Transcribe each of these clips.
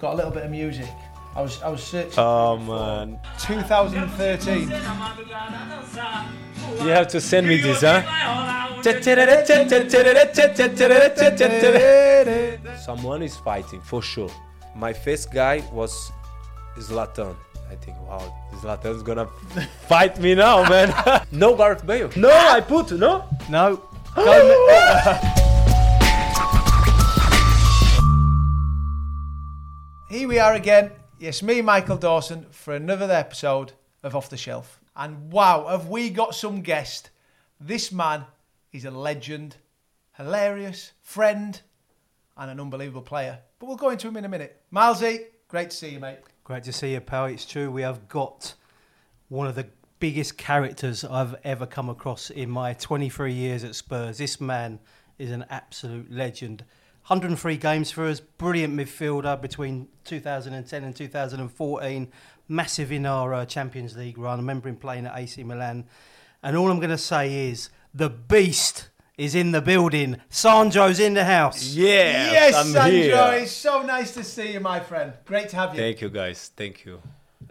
Got a little bit of music. I was I was searching. Oh man, 2013. you have to send me this, huh? Someone is fighting for sure. My first guy was Zlatan. I think, wow, Zlatan's gonna fight me now, man. no Gareth Bale. No, I put no. No. Here we are again. Yes, me, Michael Dawson, for another episode of Off the Shelf. And wow, have we got some guest? This man is a legend, hilarious, friend, and an unbelievable player. But we'll go into him in a minute. Milesy, great to see you, mate. Great to see you, pal. It's true. We have got one of the biggest characters I've ever come across in my 23 years at Spurs. This man is an absolute legend. 103 games for us, brilliant midfielder between 2010 and 2014, massive in our uh, Champions League run. I remember him playing at AC Milan. And all I'm going to say is the beast is in the building. Sanjo's in the house. Yes, yes, I'm Sandro, here. it's so nice to see you, my friend. Great to have you. Thank you, guys. Thank you.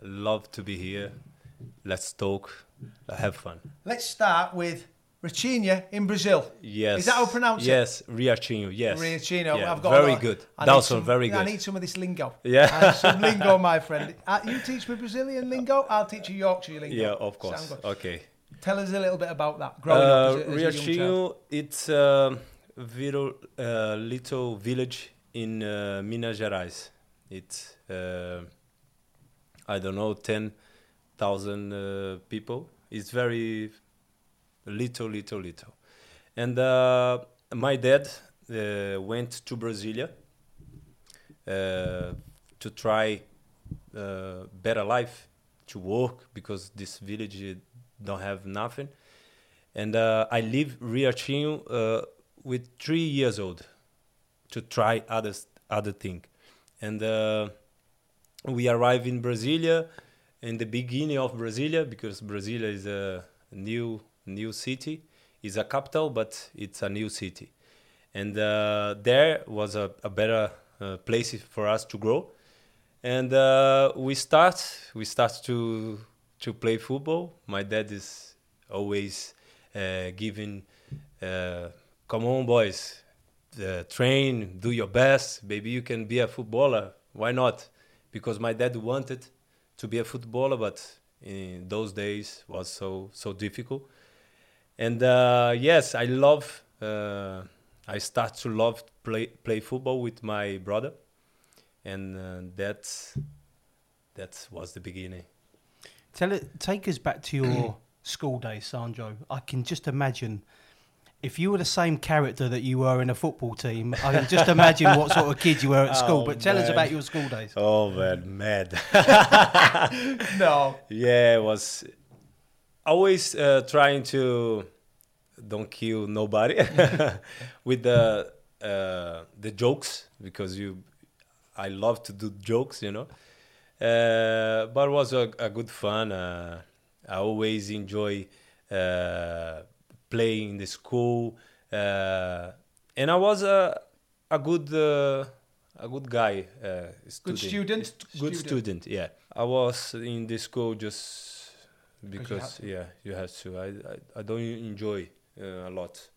Love to be here. Let's talk. Have fun. Let's start with Racinha in Brazil. Yes. Is that how I pronounce it? Yes, Riachinho. Yes. Riachino. Yeah, I've got very good. I need Also some- very good. I need some of this lingo. Yeah. Uh, some lingo, my friend. Uh, you teach me Brazilian lingo. I'll teach you Yorkshire lingo. Yeah, of course. Okay. Tell us a little bit about that. Growing Uh, up as as child. Riachinho, it's a little, uh, little village in uh, Minas Gerais. It's, uh, I don't know, 10,000 uh, people. It's very little, little, little. And uh, my dad uh, went to Brasilia uh, to try uh, better life, to work because this village uh, don't have nothing. And uh, I leave Riachinho with three years old to try other other thing. And we arrive in Brasilia in the beginning of Brasilia because Brasilia is a new new city. It's a capital, but it's a new city. And uh, there was a, a better uh, place for us to grow. And uh, we start we start to to play football. My dad is always uh, giving, uh, come on, boys, uh, train, do your best. Maybe you can be a footballer. Why not? Because my dad wanted to be a footballer, but in those days was so so difficult. And uh, yes, I love. Uh, I start to love play play football with my brother, and uh, that's that was the beginning. Tell it, take us back to your school days, Sandro. I can just imagine if you were the same character that you were in a football team. I can just imagine what sort of kid you were at school. Oh, but tell us about your school days. Oh man, mad. No. yeah, it was always uh, trying to don't kill nobody with the uh, the jokes because you I love to do jokes, you know. Uh, but it was a, a good fun. Uh, I always enjoy uh, playing in the school, uh, and I was a a good uh, a good guy. Uh, student. student? Good Student. student. Yeah, I was in the school just because to. yeah, you have to. I I, I don't enjoy uh, a lot.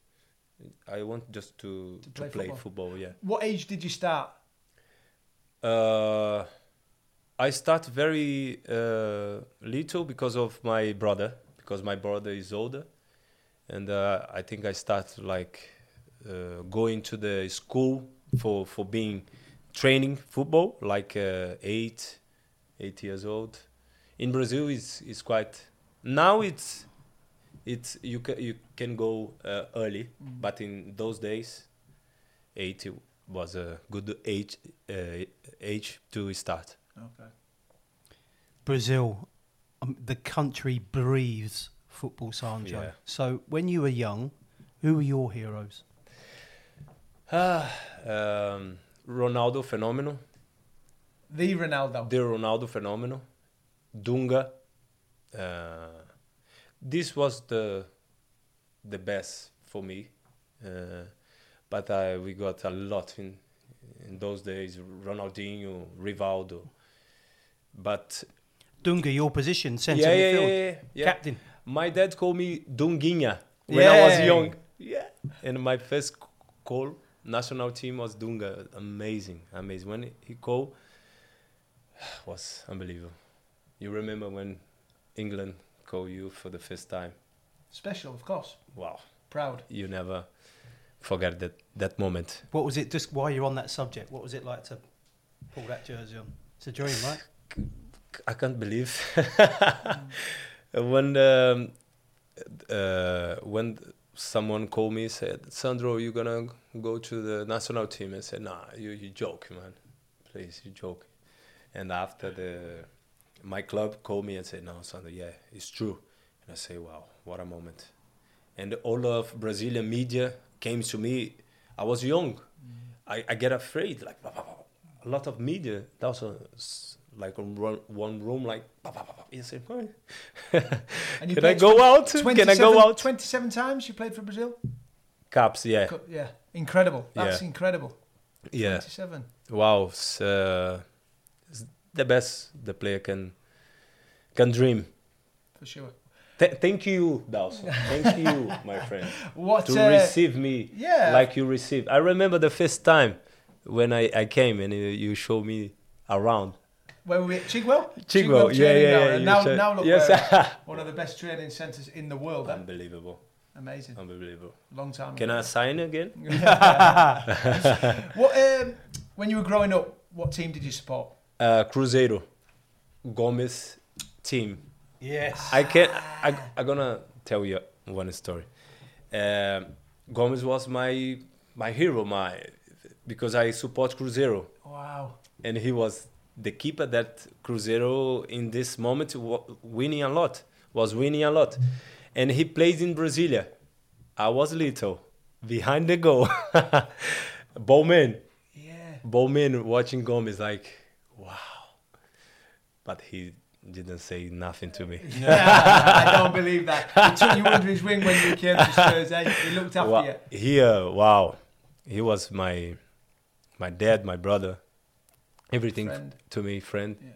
I want just to To to play play, football. football. Yeah. What age did you start? Uh, I start very uh, little because of my brother, because my brother is older, and uh, I think I start like uh, going to the school for for being training football, like uh, eight, eight years old. In Brazil, is is quite now it's it's you can you can go uh, early, but in those days, eight was a good age uh, age to start. Okay. Brazil, um, the country breathes football, Sandro. Yeah. So when you were young, who were your heroes? um, Ronaldo Phenomenal, The Ronaldo. the Ronaldo Phenomenal, Dunga. Uh, this was the the best for me, uh, but I, we got a lot in in those days. Ronaldinho, Rivaldo, but Dunga, your position, centre yeah, midfield, yeah, yeah, yeah. captain. My dad called me Dunguinha when I was young. Yeah. And my first call, national team was Dunga. Amazing, amazing. When he called, was unbelievable. You remember when England call you for the first time? Special, of course. Wow. Proud. You never forget that, that moment. What was it? Just while you're on that subject, what was it like to pull that jersey on? It's a dream, right? I can't believe when um, uh, when someone called me said Sandro you gonna go to the national team and said nah you you joke man please you joke and after the my club called me and said no Sandro yeah it's true and I say wow what a moment and all of Brazilian media came to me I was young I, I get afraid like a lot of media that was a, like on one, one room like you say "What?" And you can I go out can I go 27 out 27 times you played for Brazil? caps yeah Yeah. Incredible. That's Yeah. incredible. yeah 27. wow it's, uh, the best the player can can dream For sure. Th- thank you Dawson thank you my friend What? to uh, receive me yeah. like you received I remember the first time when I, I came and you, you showed me around Where were we at Chigwell? Chigwell, yeah, yeah, yeah, And now, showed- now look, yes. one of the best training centres in the world. eh? unbelievable Amazing. unbelievable Long time. can ago. I sign again What? Um, when you were growing up, what team did you support? Uh, Cruzeiro Gomes team Yes. I can I I gonna tell you one story. Um, Gomes was my my hero, my because I support Cruzeiro, Wow. and he was the keeper that Cruzeiro in this moment winning a lot was winning a lot, and he plays in Brasilia. I was little behind the goal, Bowman, Yeah. Bowman watching Gomes like wow, but he didn't say nothing to me. Yeah, I don't believe that. He took you under his wing when you came to Spurs. Eh? He looked after Wow, you. here, wow, he was my my dad, my brother, everything Friend. to me, friend, Yeah.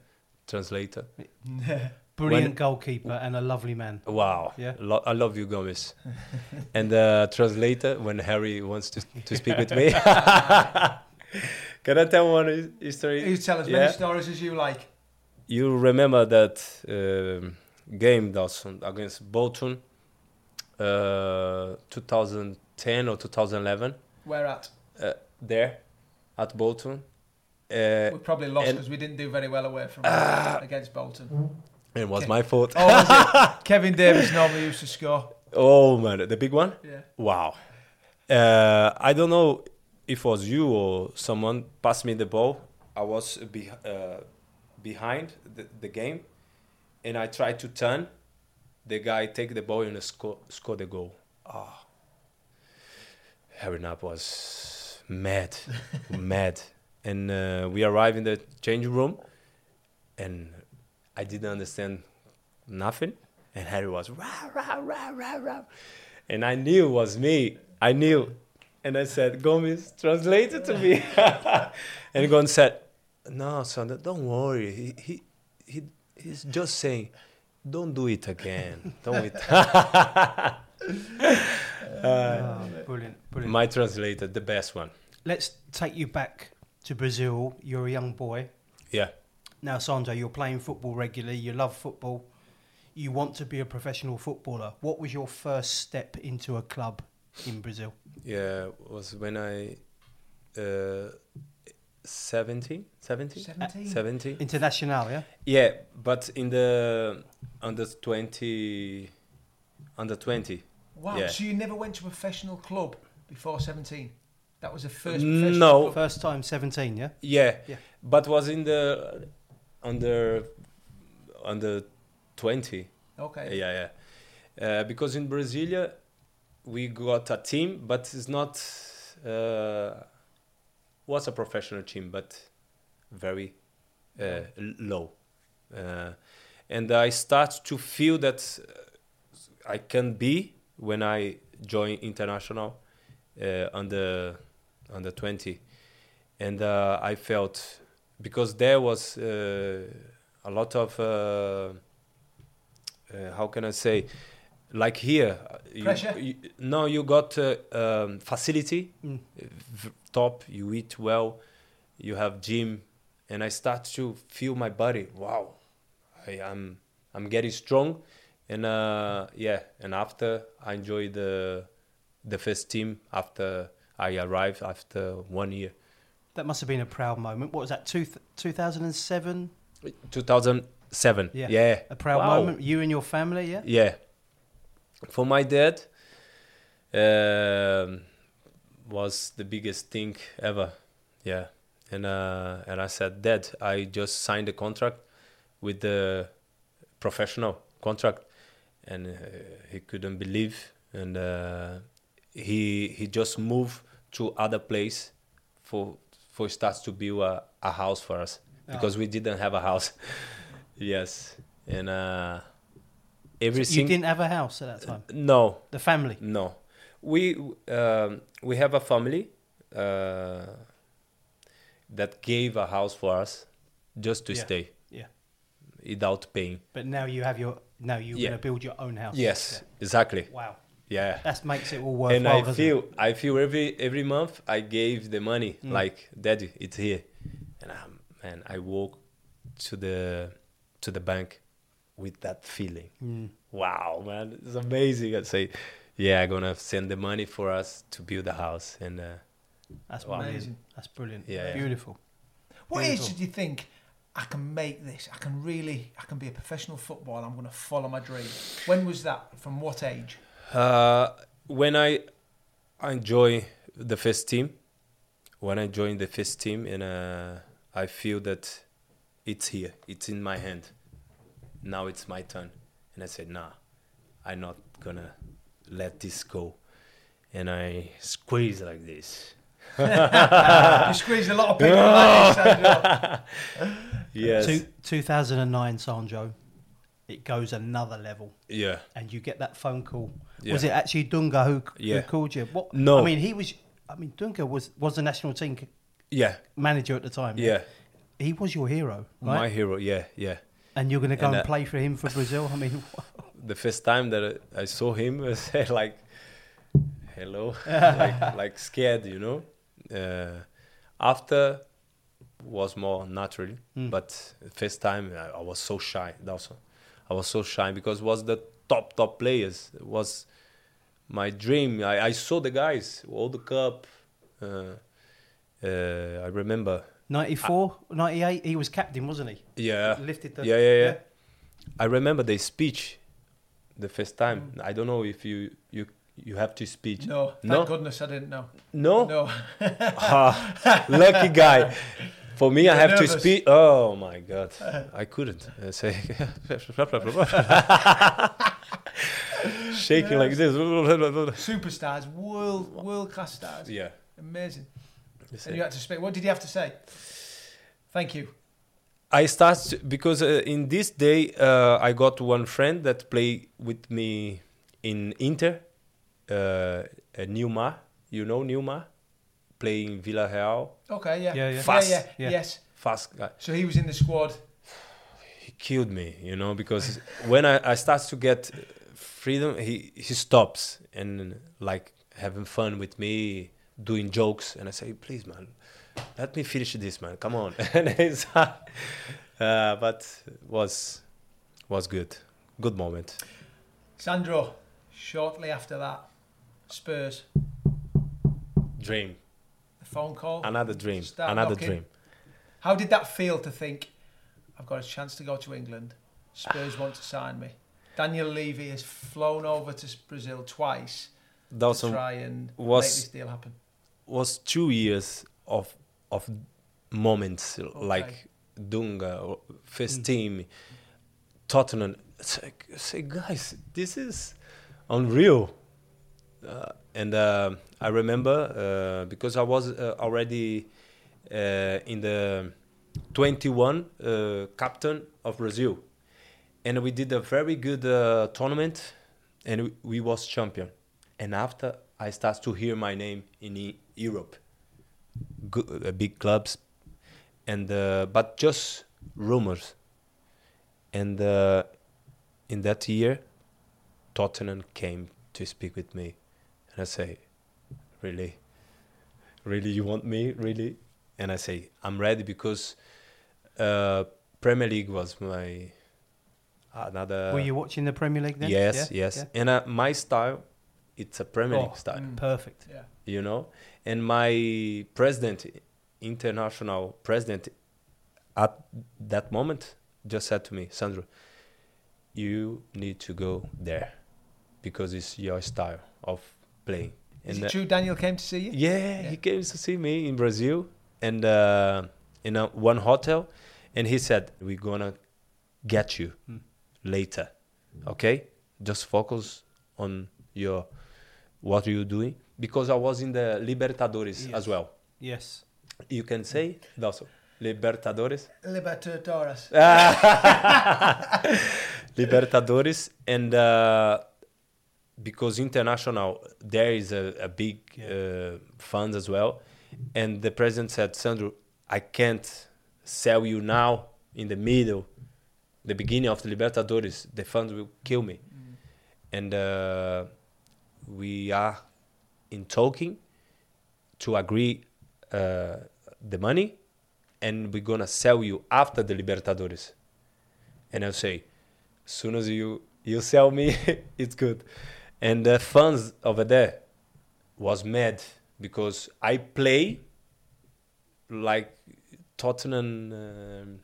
translator. Brilliant when- goalkeeper and a lovely man. Wow, Yeah. Lo- I love you, Gomes. and the translator when Harry wants to to speak with me. Can I tell one history? You tell as Yeah. many stories as you like. You remember that um, game, Dawson, against Bolton, uh, 2010 or 2011? Where at? uh, there at Bolton. Uh, We probably lost because we didn't do very well away from against Bolton. it was my fault. Oh? Kevin Davies normally used to score. Oh man, the big one. Yeah. Wow. Uh, I don't know if it was you or someone passed me the ball. I was be, uh, behind the, the game, and I tried to turn. The guy take the ball and score score the goal. Ah, Harry Knapp was mad, mad, and uh, we arrive in the changing room, and I didn't understand nothing, and Harry was rah rah rah rah rah, and I knew it was me. I knew, and I said, Gomes, translate it to me, and Gomes said, No, son, don't worry. He he he he's just saying, don't do it again. Don't it. Oh, uh, brilliant, brilliant. My translator, the best one. Let's take you back to Brazil. You're a young boy. Yeah. Now, Sandro, you're playing football regularly. You love football. You want to be a professional footballer. What was your first step into a club in Brazil? Yeah, was when I uh 17, 17? 17? 17. International, yeah? Yeah, but in the under 20 under 20. Wow. Yeah. So you never went to a professional club before 17? That was the first No. club? First time 17, yeah? Yeah. Yeah. But was in the under under 20. Okay. Yeah, yeah. Uh, because in Brasilia, we got a team, but it's not uh, was a professional team, but very uh, low. Uh, and I start to feel that uh, I can be when I join international uh, under under 20, and uh, I felt because there was uh, a lot of how can I say, like here, you, Pressure? you- no, you got uh, um, facility, Mm. v- top. You eat well, you have gym, and I start to feel my body. Wow, I am I'm getting strong, and uh, yeah, and after I enjoy the the first team after I arrived after one year, That must have been a proud moment. What was that, two, 2007? 2007. Yeah. yeah, A proud Wow. moment? You and your family, yeah? Yeah. For my dad, um, was the biggest thing ever. Yeah. And uh, and I said, Dad, I just signed a contract with the professional contract, and uh, he couldn't believe, and uh, he he just moved to other place for for starts to build a, a house for us because we didn't have a house. yes, and uh, every You sing- didn't have a house at that time? no The family? no, we um, we have a family uh, that gave a house for us just to Yeah. stay Yeah. without paying. But now you have your, now you're Yeah. going to build your own house. Yes, exactly. Wow. Yeah. That makes it all worthwhile, and I feel it? I feel every every month I gave the money Mm. like daddy it's here and um, man I walk to the to the bank with that feeling Mm. wow man it's amazing I'd say yeah I'm gonna send the money for us to build a house and uh, That's Wow. Amazing. That's brilliant. Yeah, yeah. Beautiful. What age did you think I can make this? I can really, I can be a professional footballer. I'm going to follow my dream. When was that? From what age? Uh, when I I enjoy the first team, when I join the first team, and uh, I feel that it's here, it's in my hand. Now it's my turn, and I said, "Nah, I'm not gonna let this go." And I squeeze like this. you squeezed a lot of people like this, Sandro. Yes. Two, 2009, Sandro, it goes another level. Yeah. And you get that phone call. Yeah. Was it actually Dunga who, Yeah. who called you? What? No. I mean, he was. I mean, Dunga was was the national team Yeah. manager at the time. Yeah. He was your hero, right? My hero. Yeah. Yeah. And you're going to go And, and, uh, play for him for Brazil. I mean, the first time that I saw him, I said like, "Hello," like like scared, you know. Uh, after was more naturally, Mm. but first time I, I was so shy. Also, I was so shy because was the top top players. It was my dream. I, I saw the guys, all the cup. Uh, uh, I remember. 94, 98, he was captain, wasn't he? Yeah, Lifted the. yeah, yeah, yeah. I remember the speech the first time. Mm. I don't know if you you you have to speech. No, thank No? goodness I didn't know. No? No. Ah, lucky guy. For me, I You're have to speak. Oh my god, I couldn't uh, say. Shaking like this. Superstars, world world class stars. yeah, Amazing. Yes, and sir. you had to speak. What did you have to say? Thank you. I start because uh, in this day uh, I got one friend that play with me in Inter, uh, uh, Nilmar. You know Nilmar, playing Villarreal. Okay, yeah. Yeah, yeah. Fast. Yeah, yeah, Yeah. yes. Fast guy. So he was in the squad. He killed me, you know, because when I, I start to get freedom, he he stops and like having fun with me, doing jokes, and I say, please, man, let me finish this, man. Come on. and it's, uh, but was was good, good moment. Sandro, shortly after that, Spurs, Dream, the phone call. another dream, Start another knocking. dream. How did that feel to think, I've got a chance to go to England, Spurs want to sign me? Daniel Levy has flown over to Brazil twice to try and make this deal happen. Was two years of of moments like Dunga, first team, Tottenham. It's like, say, guys, this is unreal. Uh, and uh, I remember uh, because I was uh, already uh, in the 21 uh, captain of Brazil, and we did a very good uh, tournament, and we, we was champion. And after I start to hear my name in E- Europe, uh, big clubs, and uh, but just rumors. And uh, in that year, Tottenham came to speak with me, and I say, "Really, really, you want me, really?" And I say, "I'm ready because uh, Premier League was my another." Were you watching the Premier League then? Yes, Yeah? yes. Yeah? And uh, my style, it's a Premier Oh, League style, Perfect. Yeah. you know. And my president, international president, at that moment, just said to me, Sandro, you need to go there because it's your style of playing. Is And it uh, true Daniel came to see you? yeah, Yeah. he came to see me in Brazil and uh, in a, one hotel, and he said, "We're gonna get you Hmm. later, okay? Just focus on your what are you're doing." Because I was in the Libertadores Yes. as well. Yes. You can say also Libertadores. Libertadores. Libertadores and uh, because international there is a, a big uh, fund as well and the president said Sandro I can't sell you now in the middle the beginning of the Libertadores the fund will kill me and uh, we are in talking to agree uh, the money and we're gonna sell you after the Libertadores. And I'll say as soon as you you sell me it's good. And the fans over there was mad because i play like tottenham um,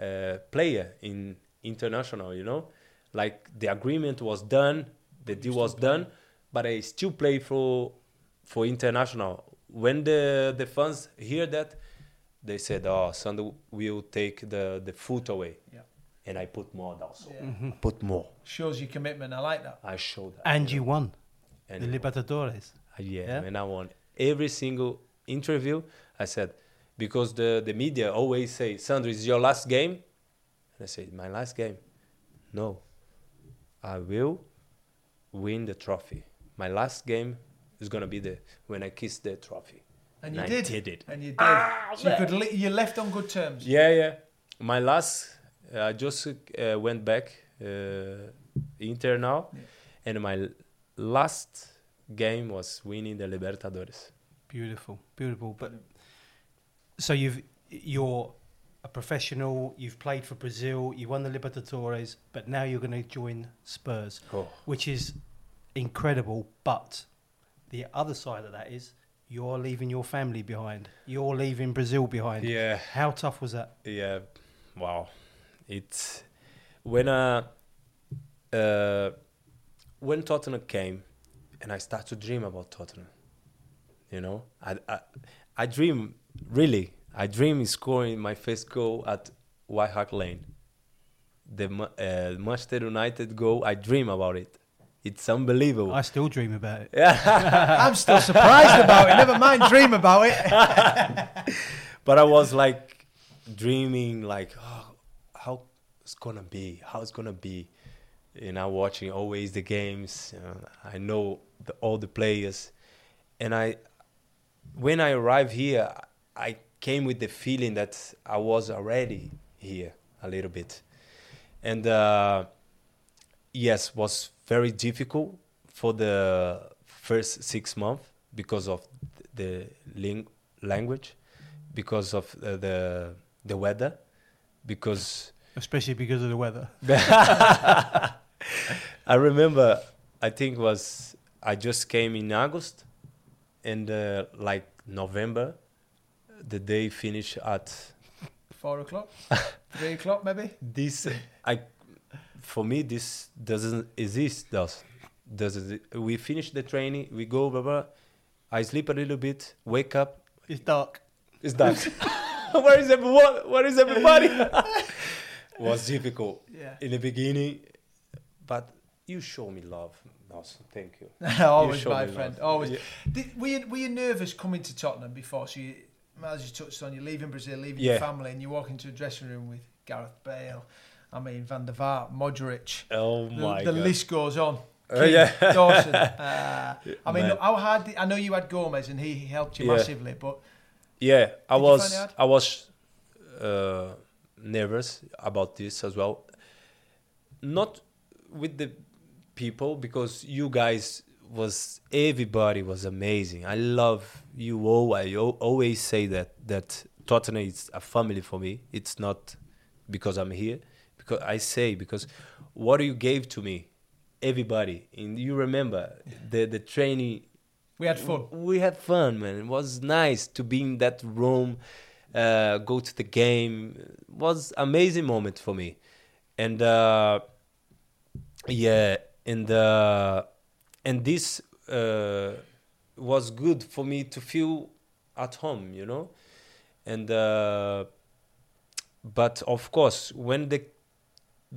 uh, player in international you know? Like the agreement was done the deal was done but i still play for for international when the the fans hear that they said oh Sander will take the the foot away Yeah. and I put more also. Yeah. Put more. Shows your commitment. I like that. I showed that. And you won And the Libertadores. Uh, yeah, Yeah? and I won every single interview. I said because the the media always say, "Sandro, is your last game?" And I said, "My last game." No, I will win the trophy. My last game is gonna be the when I kiss the trophy. And you I did. did it. And you did. so you could li- you left on good terms. Yeah, yeah. My last, I just uh, went back uh, Inter now, Yeah. and my last game was winning the Libertadores. Beautiful, beautiful. But so you've you're a professional. You've played for Brazil. You won the Libertadores, but now you're going to join Spurs, Oh, which is incredible. But the other side of that is you're leaving your family behind. You're leaving Brazil behind. yeah, How tough was that? yeah. Wow, it's when uh, uh when Tottenham came, and I start to dream about Tottenham. You know, I I, I dream really. I dream scoring my first goal at White Hart Lane. The uh, Manchester United goal. I dream about it. It's unbelievable. I still dream about it. I'm still surprised about it. Never mind, dream about it. but I was like dreaming, like, oh, how it's gonna be, how it's gonna be. You know, watching always the games. You know, I know the, all the players, and I, when I arrived here, I came with the feeling that I was already here a little bit, and uh, yes, was very difficult for the first six months because of the ling- language, because of uh, the the weather, because Especially because of the weather. I remember I think was I just came in August, and uh, like November, the day finished at Four o'clock, three o'clock, maybe. this. I for me this doesn't exist. Does does it, we finish the training? We go blah blah. I sleep a little bit, wake up, It's dark. It's dark where is everyone? Where is everybody? was difficult Yeah. in the beginning, but you show me love. Awesome, thank you. always, show my friend. love. Always. Yeah. Did, were, you, were you nervous coming to Tottenham before? So you, as you touched on, you're leaving Brazil, leaving your family, and you walk into a dressing room with Gareth Bale. I mean, Van der Vaart, Modric. Oh The, my the god. list goes on. Uh, yeah. Dawson. Uh, I mean, Man. how hard? Did, I know you had Gomes, and he helped you Yeah. massively. But Yeah, I was find it hard? I was uh, nervous about this as well. Not with the people because you guys was everybody was amazing. I love you all. I always say that that Tottenham is a family for me. It's not because I'm here. Because I say because what you gave to me, everybody, and you remember the the training we had fun. we had fun, man. It was nice to be in that room, uh, go to the game. It was amazing moment for me, and uh, yeah, and uh, and this uh, was good for me to feel at home, you know, and uh, but of course when the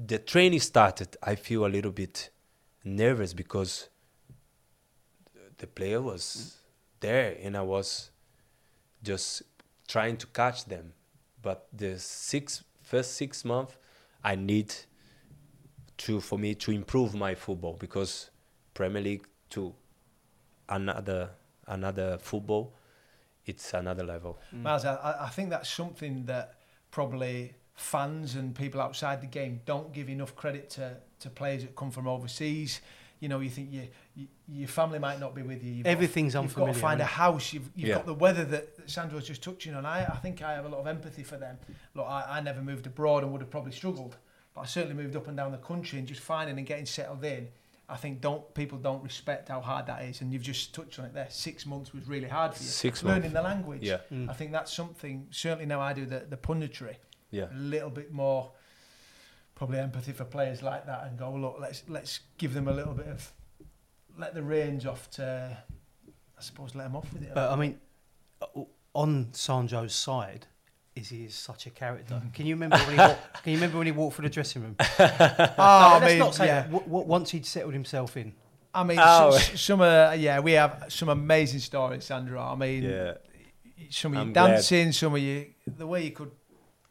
the training started, I feel a little bit nervous because the player was there and I was just trying to catch them. But the six first six months, I need to for me to improve my football because Premier League to another another football, it's another level. Miles, I, I think that's something that probably fans and people outside the game don't give enough credit to, to players that come from overseas. You know, you think you, you, your family might not be with you. You've got- Everything's You've got to find a house. You've, you've Yeah. got the weather that that Sandro's just touching on. I, I think I have a lot of empathy for them. Look, I, I never moved abroad and would have probably struggled, but I certainly moved up and down the country and just finding and getting settled in. I think don't people don't respect how hard that is, and you've just touched on it there. Six months was really hard for you. Six learning months. the language. Yeah. I think that's something. Certainly now I do the the punditry. Yeah. A little bit more, probably empathy for players like that, and go look. Let's let's give them a little bit of, let the range off to, I suppose, let them off with it. But I mean, uh, on Sanjo's side, is he is such a character. Can you remember when he walked, Can you remember when he walked through the dressing room? oh, No, I let's mean, not say yeah. that. W- w- once he'd settled himself in. I mean, Oh. s- s- some uh, yeah, we have some amazing stories, Sandra. I mean, Yeah. some of you I'm glad. dancing, some of you the way you could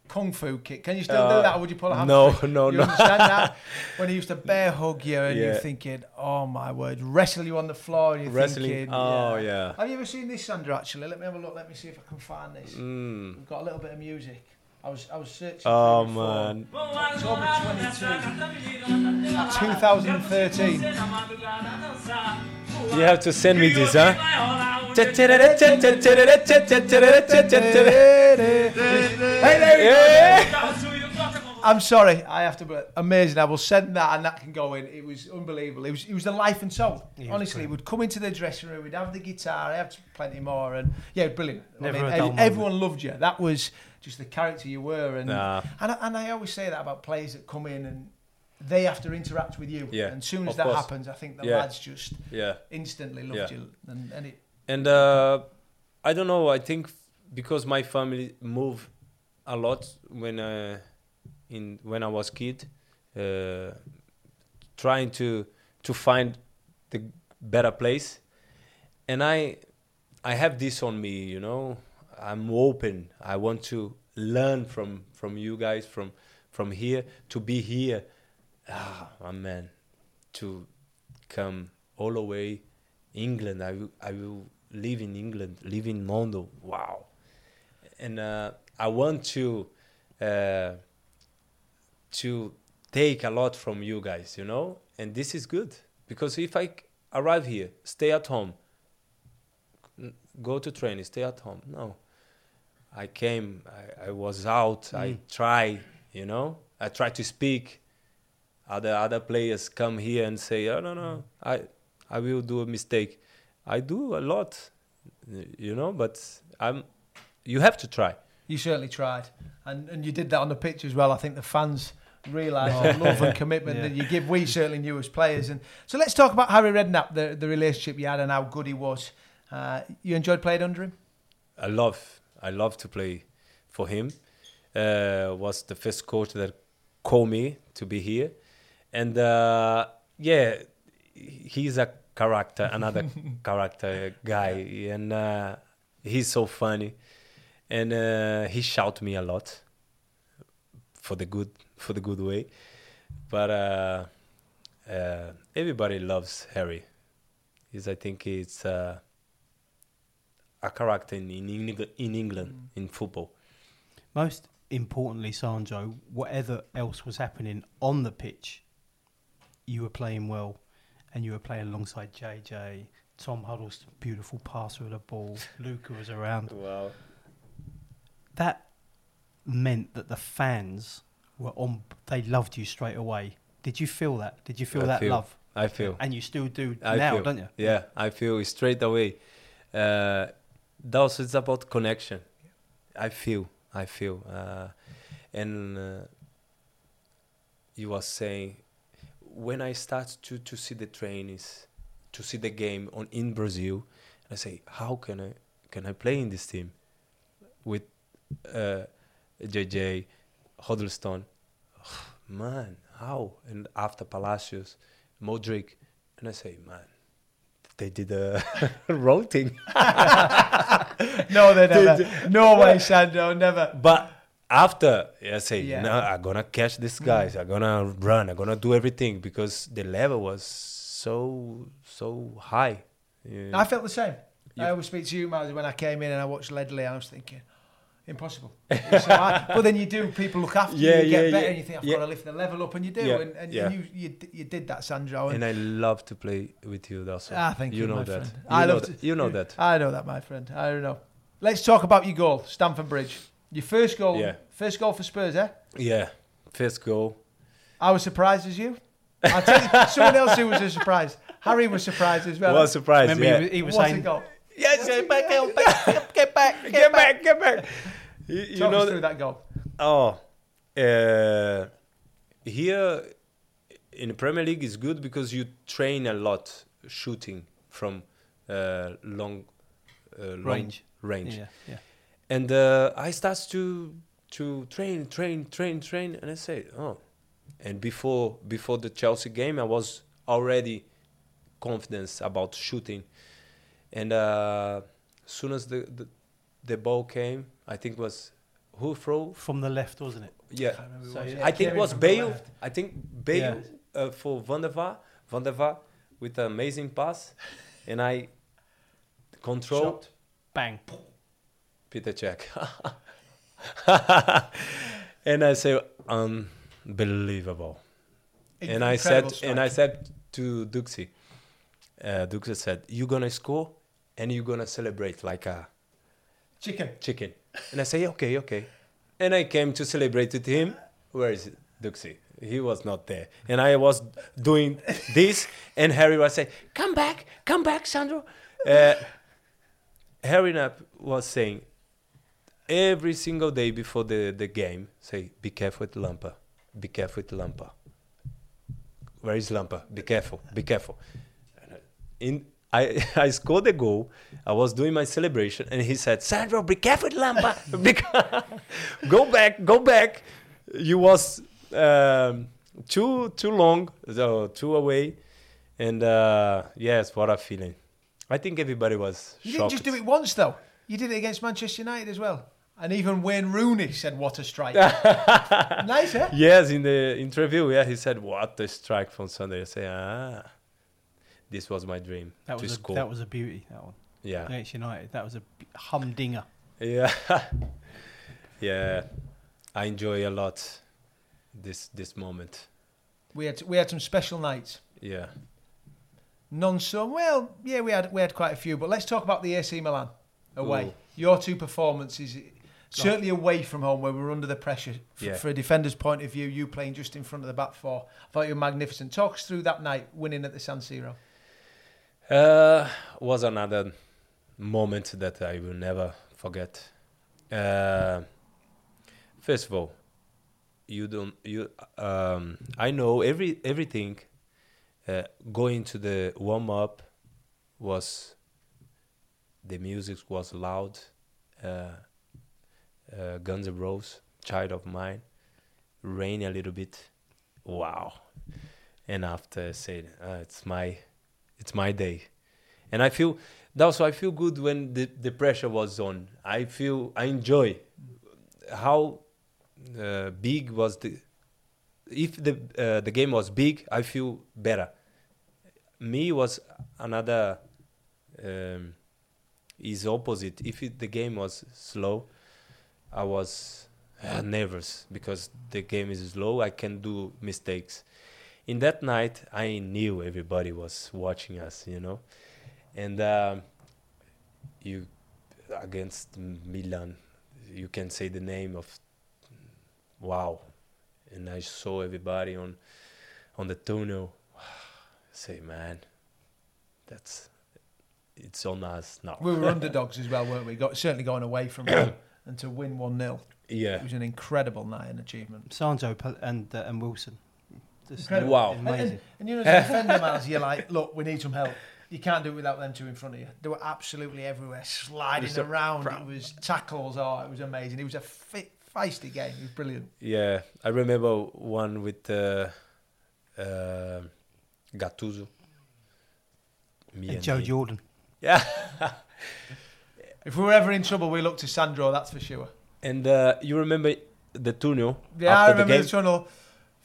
kung fu kick. Can you still do Uh, that, or would you pull a no, hamstring? no, you no. understand that when he used to bear hug you, and you're thinking, "Oh my word!" Wrestle you on the floor, and you're Wrestling. thinking, Oh yeah. Have you ever seen this, Sandra? Actually, let me have a look. Let me see if I can find this. Mm. We've got a little bit of music. I was I was searching. Oh for it before. man. October 22, 2013. You have to send me this, huh? Hey, there you go. I'm sorry, I have to. But amazing. I will send that, and that can go in. It was unbelievable. It was. It was the life and soul. Was Honestly, would come into the dressing room. We'd have the guitar. I have plenty more, and yeah, brilliant. Never I mean, a ev- moment. everyone loved you. That was just the character you were, and Nah. and, I, and I always say that about players that come in and they have to interact with you. Yeah, And as soon as that course. happens, I think the Yeah. lads just Yeah. instantly loved Yeah. you, and, and it. And uh, I don't know. I think because my family moved a lot when uh, in when I was kid, uh, trying to to find the better place, and I I have this on me, you know. I'm open. I want to learn from from you guys from from here to be here. Ah, man, to come all the way England. I will, I will live in England, live in Mondo. Wow, and uh, I want to uh, to take a lot from you guys, you know, and this is good because if I arrive here, stay at home, go to training, stay at home, no. I came, I, I was out, mm. I try, you know, I try to speak. Other other players come here and say, "Oh no, no, I I will do a mistake." I do a lot, you know, but I'm. You have to try. You certainly tried, and and you did that on the pitch as well. I think the fans realise the love and commitment yeah. that you give. We certainly knew as players, and so let's talk about Harry Redknapp, the the relationship you had, and how good he was. Uh, you enjoyed playing under him. I love, I love to play for him. Uh, was the first coach that called me to be here, and uh, yeah, he's a character, another character guy, and uh, he's so funny, and uh, he shout me a lot for the good for the good way, but uh, uh, everybody loves Harry. He's I think it's uh, a character in in, in England mm. in football. Most importantly, Sandro, whatever else was happening on the pitch, you were playing well, and you were playing alongside JJ. Tom Huddlestone, beautiful passer of the ball. Luca was around. Wow. That meant that the fans were on. They loved you straight away. Did you feel that? Did you feel I that feel, love? I feel. And you still do I now, feel. don't you? Yeah, I feel straight away. Uh, also, it's about connection. I feel. I feel. Uh, and uh, you were saying when I start to to see the trainings, to see the game on in Brazil, I say, how can I can I play in this team with JJ, uh, Huddlestone? man, how? And after Palacios, Modric, and I say, man, they did a wrong thing. no, they never. no way, Sandro, never. But after I say, yeah. no, I'm gonna catch these guys. Mm. I'm gonna run. I'm gonna do everything because the level was so so high. Yeah. I felt the same. You, I always speak to you, Miles, when I came in and I watched Ledley, and I was thinking, impossible. but then you do. People look after yeah, you, you yeah, get better, yeah, and you think I've got to lift the level up, and you do. and, and you, you you did that, Sandro. And, and, I love to play with you, also. Ah, thank you, you know that. You I know love that. You know that. I know that, my friend. I don't know. Let's talk about your goal, Stamford Bridge. Your first goal. Yeah. First goal for Spurs, eh? Yeah. First goal. I was surprised as you. I'll tell you, someone else who was a surprise. Harry was surprised as well. Was surprised. Remember yeah. he was, he was What's saying, goal? Yes, get back, get back, get back, get, get back, get back. You, you Talk know us through that goal. Oh, uh, here in the Premier League is good because you train a lot shooting from uh, long, uh, long range. Range. Yeah, yeah. And uh, I start to to train, train, train, train, and I say, oh. And before before the Chelsea game, I was already confident about shooting. And uh, as soon as the, the the ball came, I think was who throw from the left, wasn't it? Yeah, so, yeah. I think it was Bale. I think Bale yeah. uh, for Van der Vaart, Van der Vaart with an amazing pass, and I control, Shot. bang, Peter Cech, and I say unbelievable, it's and I said, strike. and I said to Duxie, uh, Duxie said, "You're gonna score, and you're gonna celebrate like a." Chicken. Chicken. And I say, okay, okay. And I came to celebrate with him. Where is Duxie? He was not there. And I was doing this, and Harry was saying, come back, come back, Sandro. Uh, Harry Knapp was saying, every single day before the, the game, say, be careful with Lampa. Be careful with Lampa. Where is Lampa? Be careful, be careful. In I, I scored the goal. I was doing my celebration, and he said, "Sandro, be careful, Lampa. go back, go back. You was um, too too long, so too away." and uh, yes, what a feeling! I think everybody was You shocked. didn't just do it once though. You did it against Manchester United as well. And even Wayne Rooney said, "What a strike!" nice, eh? Yes, in the interview, yeah, he said, "What a strike from Sunday." I say, "Ah, this was my dream That was a, score." that was a beauty. That one yeah, against United. That was a humdinger. yeah, yeah. I enjoy a lot this this moment. We had we had some special nights. Yeah, None so well. Yeah, we had we had quite a few. But let's talk about the AC Milan away. Ooh. Your two performances, certainly away from home, where we were under the pressure. F- Yeah. For a defender's point of view, you playing just in front of the back four. I thought you were magnificent. Talk us through that night, winning at the San Siro. Uh, was another moment that I will never forget. Uh, first of all, you don't you um, I know every everything. Uh, going to the warm up was the music was loud. Uh, uh, Guns N' Roses, Child of Mine, rain a little bit. Wow! And after I said, uh, "It's my, it's my day," and I feel also I feel good when the the pressure was on. I feel I enjoy how uh, big was the if the uh, the game was big, I feel better. Me was another um, is opposite. If it, the game was slow, I was uh, nervous because the game is slow. I can do mistakes. In that night, I knew everybody was watching us, you know, and um, you against Milan, you can say the name of wow, and I saw everybody on on the tunnel. Say, man, that's it's on us now. We were underdogs as well, weren't we? Got certainly going away from home and to win one 0 Yeah, It was an incredible night and achievement. Sancho Pal- and uh, and Wilson. Just Incredible. Wow. And, amazing. and, and you know, as a defender, Miles, you're like, look, we need some help. You can't do it without them two in front of you. They were absolutely everywhere, sliding It around. proud- It was tackles. Oh, it was amazing. It was a fi- feisty game. It was brilliant. yeah. I remember one with uh, uh, Gattuso. Me and Joe him. Jordan. Yeah, If we were ever in trouble, we looked to Sandro. That's for sure. and uh, you remember the tunnel Yeah, I remember the the, tunnel.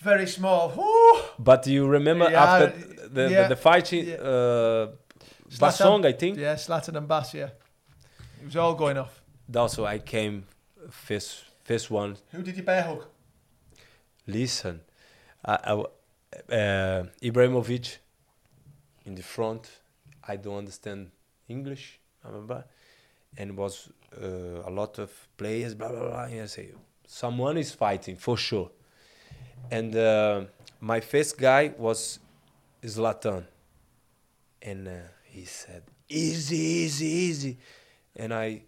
Very small. But you remember Yeah, after the, yeah, the the fighting, yeah. uh. Bassong, I think. Yeah, Zlatan and Bass. Yeah, it was all going off. Also, I came first first one Who did you bear hug? Listen, I, I uh, Ibrahimovic in the front. I don't understand English, blah. and was uh, a lot of players. Blah blah blah. And I say someone is fighting for sure. And uh, my first guy was Zlatan, and uh, he said easy, easy, easy, and I.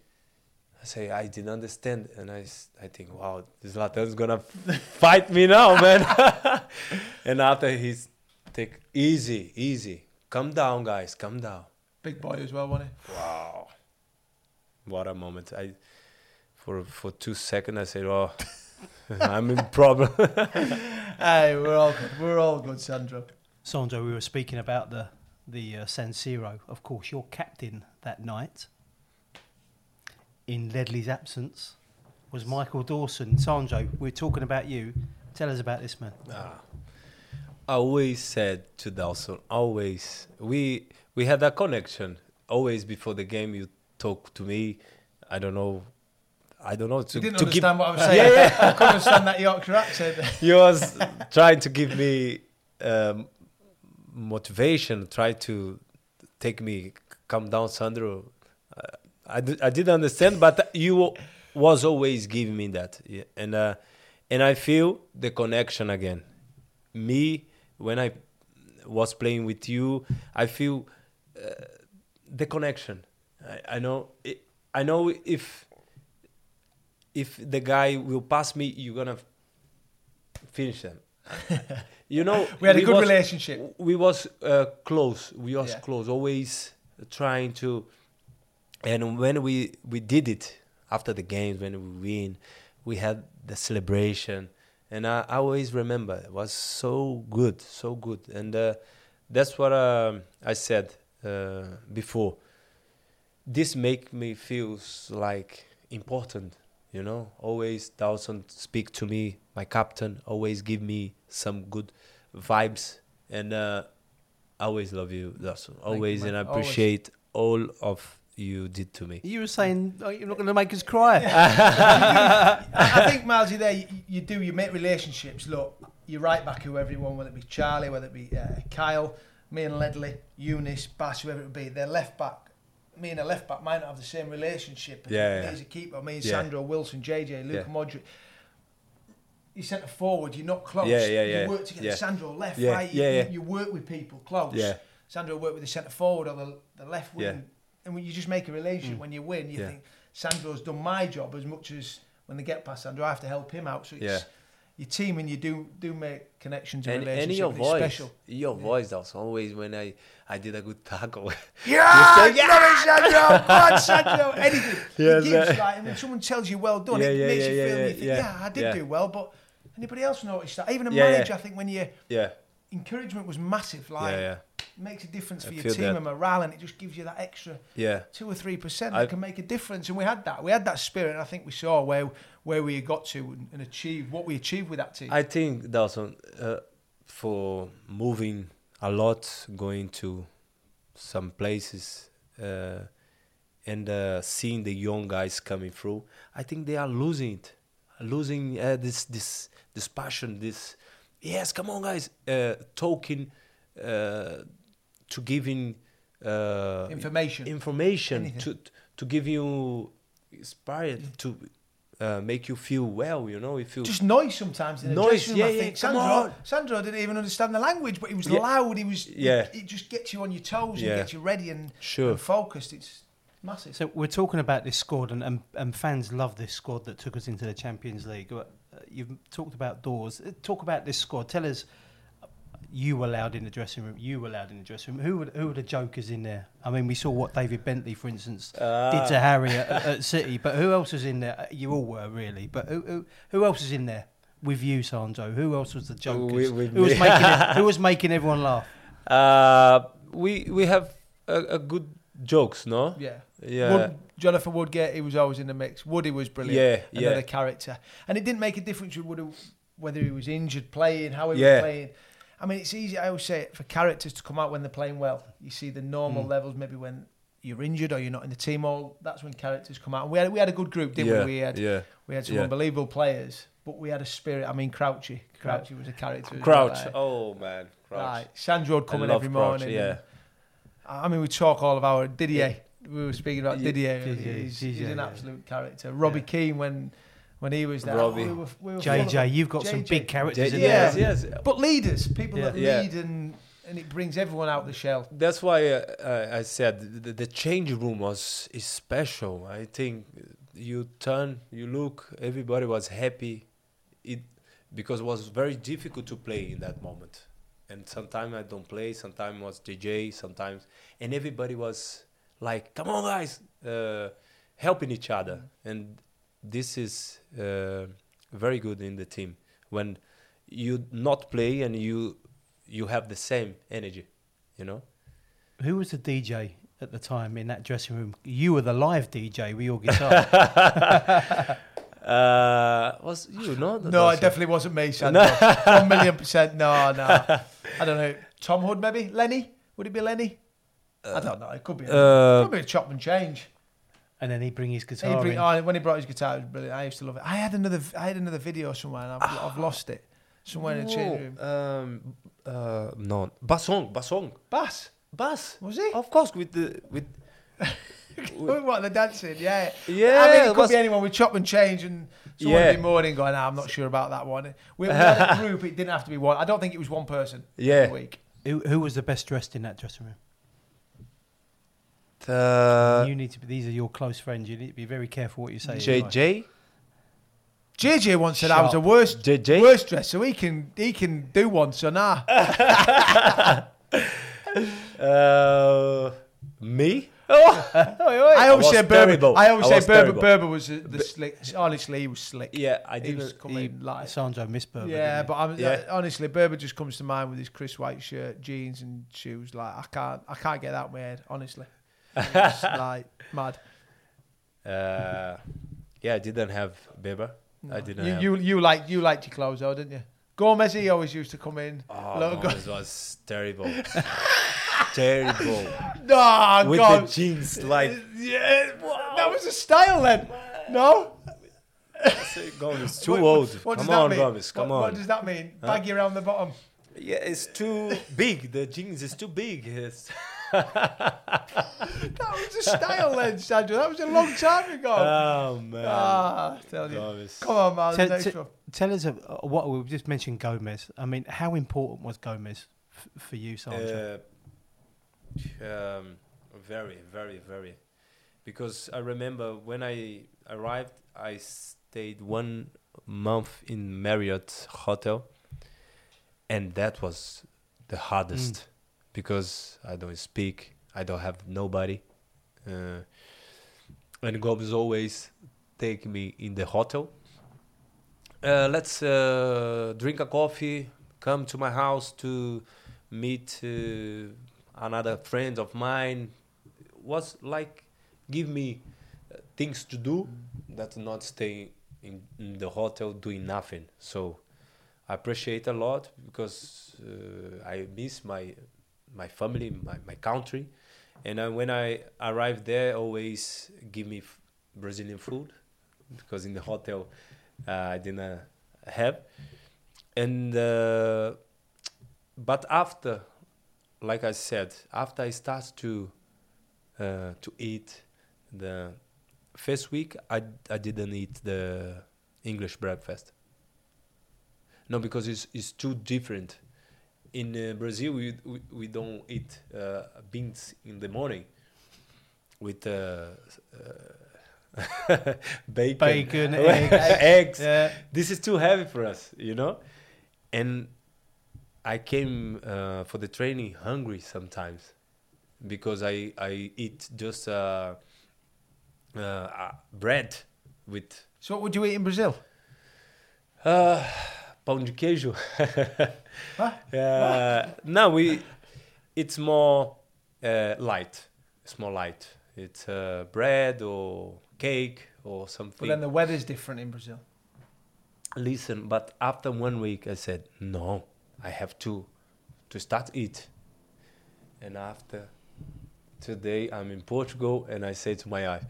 I say I didn't understand, and I, I think, wow, Zlatan's gonna fight me now, man. and after he's take easy, easy, come down, guys, come down. Big boy as well, wasn't he? Wow, what a moment! I for for two seconds I said, oh, I'm in problem. Hey, we're all good. We're all good, Sandro. Sandro, we were speaking about the the uh, San Siro. Of course, your captain that night, in Ledley's absence, was Michael Dawson. Sandro, we're talking about you. Tell us about this man. Ah. I always said to Dawson, always we we had a connection. Always before the game, you talk to me. I don't know. I don't know to, You didn't to give understand what I was saying. Yeah, yeah. I couldn't understand that Yorkshire accent. he was trying to give me um, motivation, try to take me, come down, Sandro. Uh, I, d- I didn't understand, but you was always giving me that, yeah. and uh, and I feel the connection again. Me when I was playing with you, I feel uh, the connection. I, I know. It, I know if if the guy will pass me, you're gonna finish them. you know, We had a good was- relationship. We was uh, close. We was Yeah. close. Always trying to. And when we we did it after the games, when we win, we had the celebration, and I, I always remember it was so good, so good. And uh, that's what um, I said uh, before. This make me feels like important, you know. Always Dawson speak to me, my captain. Always give me some good vibes, and uh, I always love you, Dawson. Always, mate. and I Always. appreciate all of you did to me. You were saying oh, you're not going to make us cry. I I think, Milesy, there, you, you do, you make relationships. Look, you right back whoever everyone, whether it be Charlie, whether it be uh, Kyle, me and Ledley, Younes, Bass, whoever it would be. They're left back. Me and a left back might not have the same relationship. Yeah, yeah. as a keeper, me and Yeah. Sandro, Wilson, JJ, Luka Yeah. Modric. You centre forward, you're not close. Yeah, yeah, yeah, You work together. yeah. Sandro left, Yeah, right. You, yeah, you- yeah. you work with people close. Yeah. Sandro work with the centre forward or the, the left wing. Yeah. Mm. And when you just make a relationship, when you win, you Yeah. think Sandro's done my job as much as when they get past Sandro, I have to help him out. So it's Yeah. Your team and you do do make connections and, And, your voice, special. your voice also always when I I did a good tackle. Yeah, say, yeah, love it, Sandro. Go on, Sandro. Anything. Yes, it gives, like, and when someone tells you well done, Yeah, it yeah, makes yeah, you feel. yeah, you think, yeah, yeah, I did yeah. do well, but anybody else noticed that? Even a Yeah, yeah. manager, I think, when you yeah, encouragement was massive. Like, yeah, yeah, makes a difference I for your team that. and morale, and it just gives you that extra yeah. two or three percent I- can make a difference. And we had that. We had that spirit, and I think we saw where where we got to and, achieve what we achieved with that team. I think Dawson uh, for moving a lot, going to some places, uh, and uh, seeing the young guys coming through. I think they are losing it, losing uh, this this this passion. This yes, come on, guys, uh, talking uh, to giving uh, Information. information Anything. to to give you inspired to. Uh, make you feel well, you know. If you just noise sometimes in the Noise, dressing room. yeah, I yeah, think come Sandro. Sandro didn't even understand the language, but he was Yeah. loud. He was. Yeah. It, it just gets you on your toes Yeah. and gets you ready and, Sure. and focused. It's massive. So we're talking about this squad, and, and, and fans love this squad that took us into the Champions League. Uh, You've talked about doors. Uh, Talk about this squad. Tell us, you were loud in the dressing room. You were loud in the dressing room. Who were, who were the jokers in there? I mean, we saw what David Bentley, for instance, did to Harry at, at City. But who else was in there? Uh, You all were really. But who, who, who else was in there with you, Sandro? Who else was the jokers? with who was making it, Who was making everyone laugh? Uh, we we have a, a good jokes, no? Yeah. Yeah. Wood, Jonathan Woodgate, he was always in the mix. Woody was brilliant. Yeah, Another yeah. character. And it didn't make a difference with Woody, whether he was injured, playing, how he Yeah. was playing. I mean, it's easy, I always say, it, for characters to come out when they're playing well. You see the normal Mm. levels, maybe when you're injured or you're not in the team, all that's when characters come out. And we had, we had a good group, didn't yeah, we? We had, yeah. we had some yeah. unbelievable players, but we had a spirit. I mean, Crouchy. Crouchy was a character. Crouch. well? Oh man, Crouch. Right. Sandro would I come in every Crouch, morning. Yeah. and- I mean, we talk all of our Didier. We were speaking about Didier. Didier, he's, he's Didier, an yeah. absolute character. Robbie Yeah. Keane when when he was there. Robbie. we were, we were full of JJ, you've got some big characters in Yeah. there. Yes, yes. But leaders, people that Yeah. lead and and it brings everyone out the shell. That's why uh, I, I said the, the change room was is special. I think you turn, you look, everybody was happy. It because it was very difficult to play in that moment. And sometimes I don't play. Sometimes was DJ. Sometimes and everybody was like, "Come on, guys!" Uh, helping each other. And this is uh, very good in the team when you not play and you you have the same energy. You know. Who was the DJ at the time in that dressing room? You were the live DJ with your guitar. Uh, was you no? That No, it definitely wasn't me, Sandro. One million percent. No, no. I don't know. Tom Hood, maybe Lenny. Would it be Lenny? I don't know. It could be. Uh, could be a chop and change. And then he'd bring his He guitar bring- in. oh, when he brought his guitar, it was brilliant. I used to love it. I had another. I had another video somewhere, and I've, I've lost it somewhere in the change room. Um, uh, no, Bassong, Bassong, Bass Bass. was he? Of course, with the with. what the dancing? Yeah, Yeah, I mean, it it could was- be anyone with chop and change, and someone Yeah. would be moaning, going, "Ah, "I'm not sure about that one." We, we had a group. It didn't have to be one. I don't think it was one person. Yeah. week. Who, who was the best dressed in that dressing room? Uh, you need to be. These are your close friends. You need to be very careful what you say. JJ, JJ once said I was the worst, JJ? worst dress, so he can he can do one. So nah, uh, me. Oh, I always say Berba. terrible. I always I say Berba. terrible. Berba was the, slick. Honestly, he was slick. Yeah, I he was didn't. coming like. Sandro Misberber. Yeah, but I'm, Yeah. uh, honestly, Berba just comes to mind with his Chris White shirt, jeans, and shoes. Like I can't, I can't get that out of my head. Honestly, it's like mad. Uh, yeah, I didn't have Beber. I didn't You, have. you, you like, you liked your clothes, though, didn't you? Gomes, he always used to come in. oh, Look, Gomes was terrible. terrible. No, With God. the jeans, like yeah, that was a style then. No. Gomes, too What- old. what come on, mean? Gomes, come what, on. What does that mean? Baggy around the bottom. Yeah, it's too big. The jeans is too big. It's That was a style then, Sandro. That was a long time ago. oh man. ah, I tell you. Gomes. Come on, man. Tell, next t- one. tell us uh, what we just mentioned Gomes. I mean, how important was Gomes f- for you, Sandro? Uh, um, very, very, very. Because I remember when I arrived, I stayed one month in Marriott Hotel, and that was the hardest because I don't speak, I don't have nobody, uh, and Gomes always take me in the hotel. Uh, let's uh, drink a coffee. Come to my house to meet uh, another friend of mine. Was like give me uh, things to do that not stay in, in the hotel doing nothing. So I appreciate a lot because uh, I miss my my family, my, my country, and uh, when I arrived there, always give me f- Brazilian food because in the hotel uh, I didn't have, and uh, but after, like I said, after I start to uh, to eat the first week, I I didn't eat the English breakfast. No, because it's it's too different. In uh, Brazil, we, we we don't eat uh, beans in the morning with uh, uh, bacon, Bacon, eggs. eggs. Yeah. This is too heavy for us, you know. And I came uh, for the training hungry sometimes because I I eat just uh, bread with So, what would you eat in Brazil? uh, pão de queijo. Uh, no, we. It's more uh, light. It's more light. It's uh, bread or cake or something. But then the weather's different in Brazil. Listen, but after one week, I said no. I have to to start eat. And after today, I'm in Portugal, and I say to my wife,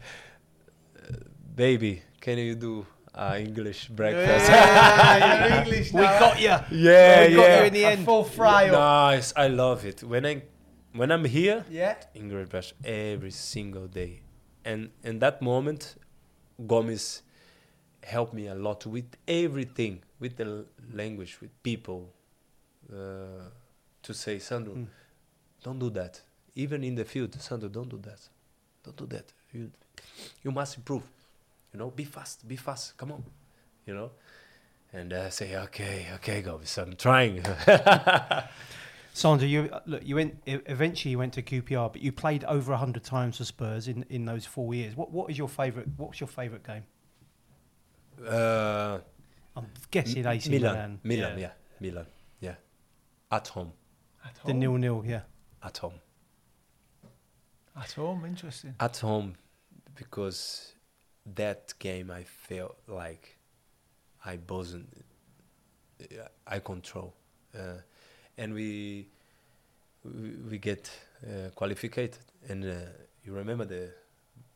"Baby, can you do uh, English breakfast?" Yeah, you're English We got you. yeah, We got yeah. you in the A end. full fry. Nice. I love it. When I when I'm here, Yeah. English breakfast every single day, and in that moment, Gomes helped me a lot with everything, with the l- language, with people. Uh, to say, Sandro, Mm. don't do that. Even in the field, Sandro, don't do that. Don't do that. You, you must improve. You know, be fast, be fast. Come on. You know, and I say, okay, okay, Gomes, I'm trying. Sandro, you uh, look. You went eventually. You went to QPR, but you played over hundred times for Spurs in, in those four years. What what is your favourite? What's your favourite game? uh, I'm guessing AC Milan, Milan. Milan, yeah. Milan, yeah. At home, At home. The nil nil. Yeah. at home, At home, interesting. at home, because that game I felt like I wasn't, I control, uh, and we we, get uh, qualified, and uh, you remember the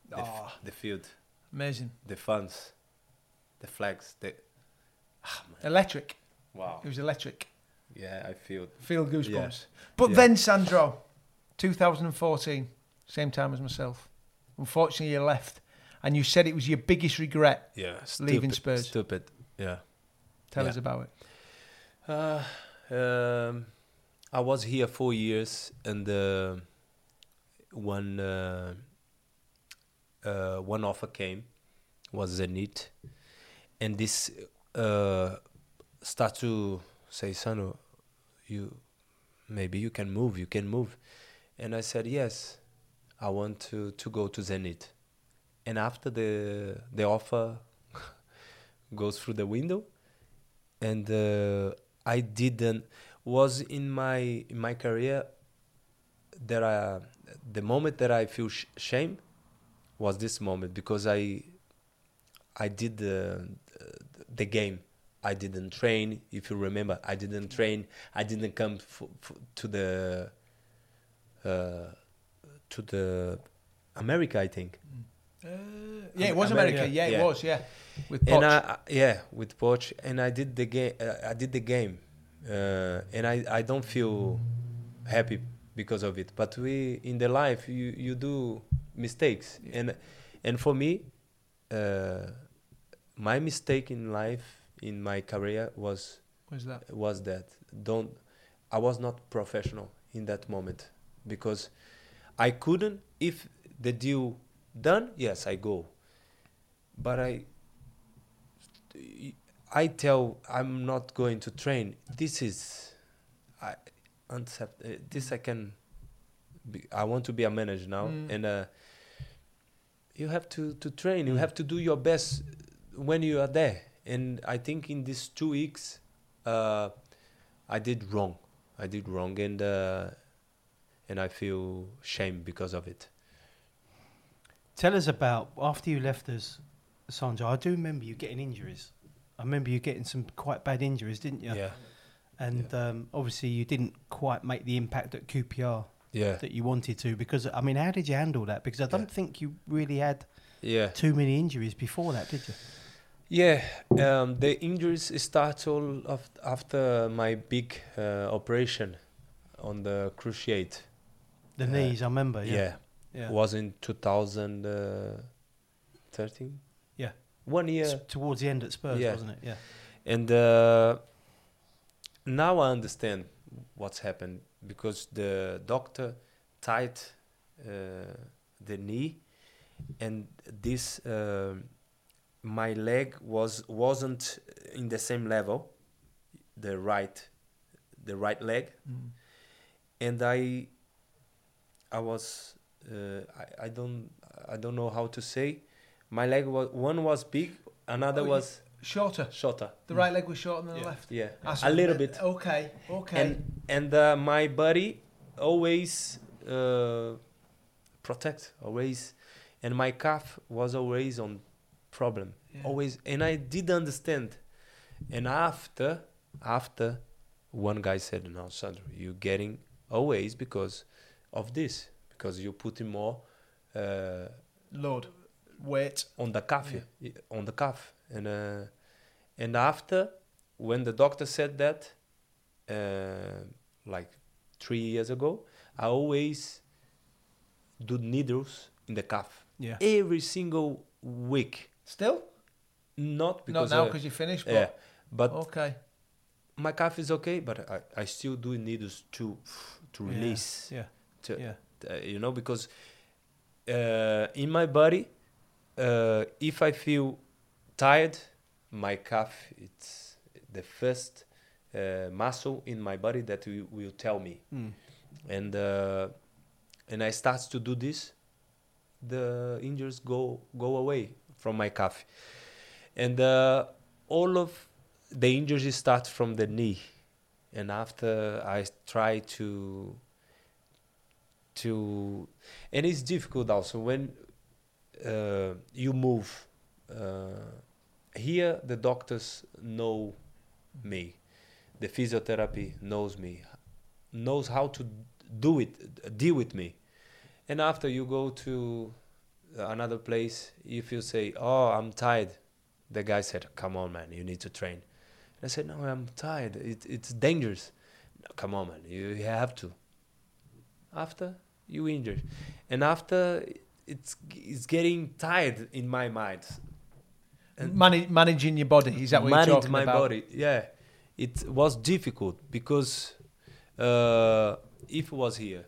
the, Ah. the field, Amazing. the fans, the flags, the man. Electric. wow, It was electric. yeah, I feel Feel goosebumps. Yeah. But Yeah. then, Sandro, 2014, same time as myself. Unfortunately, you left. And you said it was your biggest regret. yeah, Leaving stupid, Spurs. stupid, yeah. Tell Yeah. us about it. Uh, um, I was here four years, and uh, one uh, uh, one offer came, was Zenit, and this uh, start to say, Sano, you maybe you can move, you can move, and I said yes, I want to to go to Zenit, and after the the offer goes through the window, and uh, I didn't was in my in my career that I, the moment that I feel sh- shame was this moment because I I did the the game. I didn't train. If you remember, I didn't train. I didn't come f- f- to the uh, to the America. I think. Uh, yeah, it was America. America. Yeah, it Yeah. was. Yeah, with Poch. I, I- yeah with Poch and I did the game uh, I did the game uh, and I, I don't feel happy because of it but we in the life you, you do mistakes and and for me uh, my mistake in life in my career was was that? was that don't I was not professional in that moment because I couldn't if the deal done? Yes I go. But I I tell I'm not going to train. This is I accept uh, this I can be, I want to be a manager now. Mm. and uh, you have to to train. You Mm. have to do your best when you are there. And I think in these two weeks uh, I did wrong. I did wrong and uh, and I feel shame because of it Tell us about after you left us, Sanjay. I do remember you getting injuries. I remember you getting some quite bad injuries, didn't you? yeah And um, obviously, you didn't quite make the impact at QPR yeah that you wanted to. Because I mean, how did you handle that? Because I don't Yeah. think you really had yeah too many injuries before that, did you? Yeah, um, the injuries start all of after my big uh, operation on the cruciate. The Uh, knees, I remember. Yeah, Yeah, yeah. was in 2013. Yeah. one year, towards the end at Spurs, Yeah. wasn't it? Yeah. and uh, now I understand what's happened because the doctor tied uh, the knee, and this uh, my leg was wasn't in the same level, the right, the right leg, Mm. and I I was uh, I, I don't I don't know how to say my leg was one was big another Oh, was Shorter. shorter The right leg was shorter than the left. yeah That's a little bit Okay. Okay. and and uh, my body always uh, protect always and my calf was always on problem Yeah. always and I did understand and after after one guy said no Sandro you're getting always because of this because you're putting more uh, Load. Weight. on the calf y- on the calf and uh, and after when the doctor said that uh, like three years ago i always do needles in the calf Yeah. every single week Still? not because Not now uh, because you finished. But yeah but Okay. my calf is okay but i, I still do needles to to Yeah. release Yeah. to, Yeah. Uh, you know because uh, in my body uh, if i feel tired my calf it's the first uh, muscle in my body that will, will tell me. Mm. and uh, and i start to do this the injuries go go away from my calf. And uh, all of the injuries start from the knee. And after i try to to and it's difficult also when uh, you move uh, here the doctors know me. The physiotherapy knows me knows how to do it deal with me. And after you go to another place if you say oh i'm tired the guy said come on man you need to train. And i said no i'm tired. It, it's dangerous. No, come on man you, you have to. After you injured. And after it's it's getting tired in my mind. And Manage, managing your body. Is that what you're talking my about? body yeah. It was difficult because uh, if it was here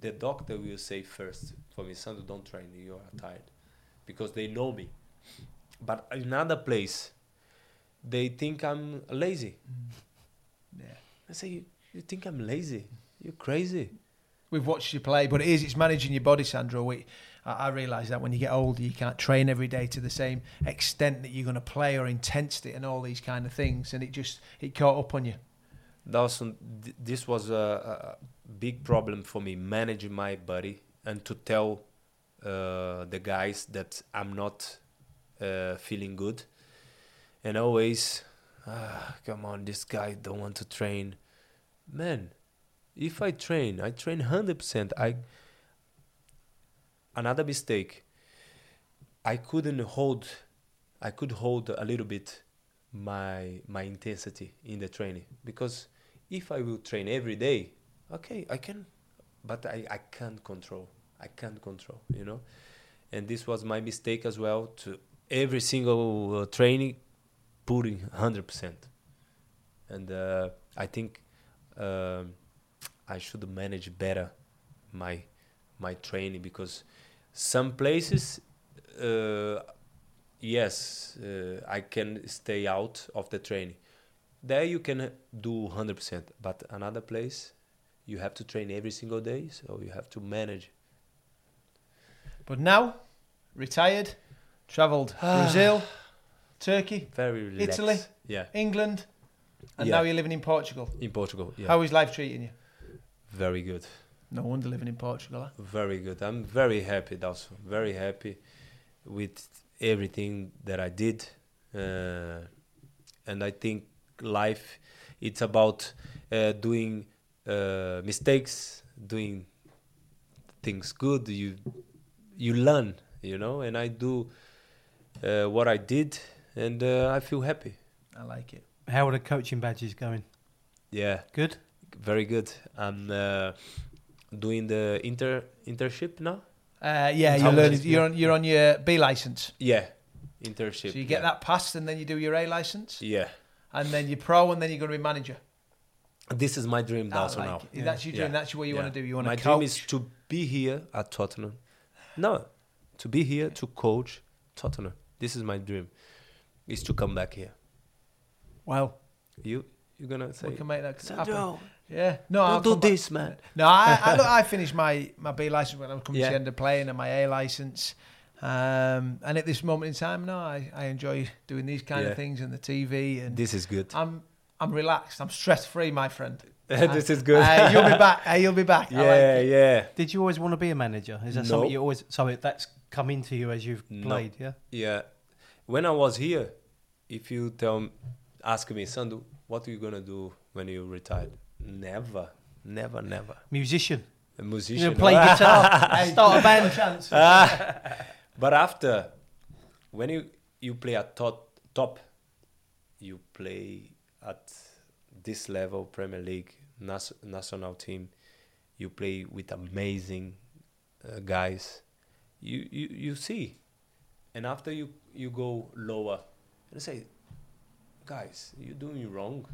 the doctor will say first for me Sandro don't train you are tired because they know me. But in another place they think i'm lazy. Yeah. i say you, you think i'm lazy? You're crazy we've watched you play, but it is it's managing your body, Sandro. We, I, I realise that when you get older, you can't train every day to the same extent that you're going to play or intensity and all these kind of things, and it just it caught up on you. Dawson, th- this was a, a big problem for me managing my body and to tell uh, the guys that I'm not uh, feeling good, and always, ah, come on, this guy don't want to train, man. If I train, I train hundred percent. I another mistake. I couldn't hold. I could hold a little bit my my intensity in the training because if I will train every day, okay, I can, but I, I can't control. I can't control, you know, and this was my mistake as well. To every single uh, training, putting hundred percent, and uh, I think um, I should manage better my my training because some places. Uh, yes, uh, I can stay out of the training. There you can do 100%, but another place you have to train every single day, so you have to manage. But now, retired, travelled Brazil, Turkey, Very relaxed. Italy? Yeah, England, and Yeah. now you're living in Portugal. in Portugal. Yeah, How is life treating you? Very good. No wonder living in Portugal. Huh? Very good. I'm very happy, also. Very happy with everything that I did, uh, and I think life it's about uh, doing uh, mistakes, doing things good. You you learn, you know, and I do uh, what I did, and uh, I feel happy. I like it. How are the coaching badges going? Yeah, Good. Very good. I'm uh, doing the inter internship now. Uh, yeah, you're learning. You're on. You're on your B license. Yeah, internship. So you get yeah. that passed, and then you do your A license, Yeah. and then you're pro, and then you're going to be manager. This is my dream That's also like now. it. That's your dream. That's what you Yeah. want to do. You want to. my to dream is to be here at Tottenham. No, to be here to coach Tottenham. This is my dream. Is to come back here. well, You you're gonna say? we can make that happen. Sandro, Yeah. No, don't I'll do come back. this, man. No, I, I, look, I finished my, my B license when I was coming to the end of playing and my A license. Um, and at this moment in time, no, I, I enjoy doing these kind Yeah. of things and the TV. And This is good. I'm I'm relaxed. I'm stress free, my friend. this is good. Uh, you'll be back. Uh, you'll be back. I like yeah, yeah, Did you always want to be a manager? Is that No. something you always? So that's come into you as you've No. played, yeah. yeah. When I was here, if you tell, ask me, Sandu, what are you gonna do when you retired? Never, never, never. Musician. A You musician. know, play guitar, Hey, start a band. chance. But after, when you you play at top, top, you play at this level, Premier League, nas- national team. You play with amazing uh, guys. You, you you see, and after you you go lower, and say, guys, you're doing wrong.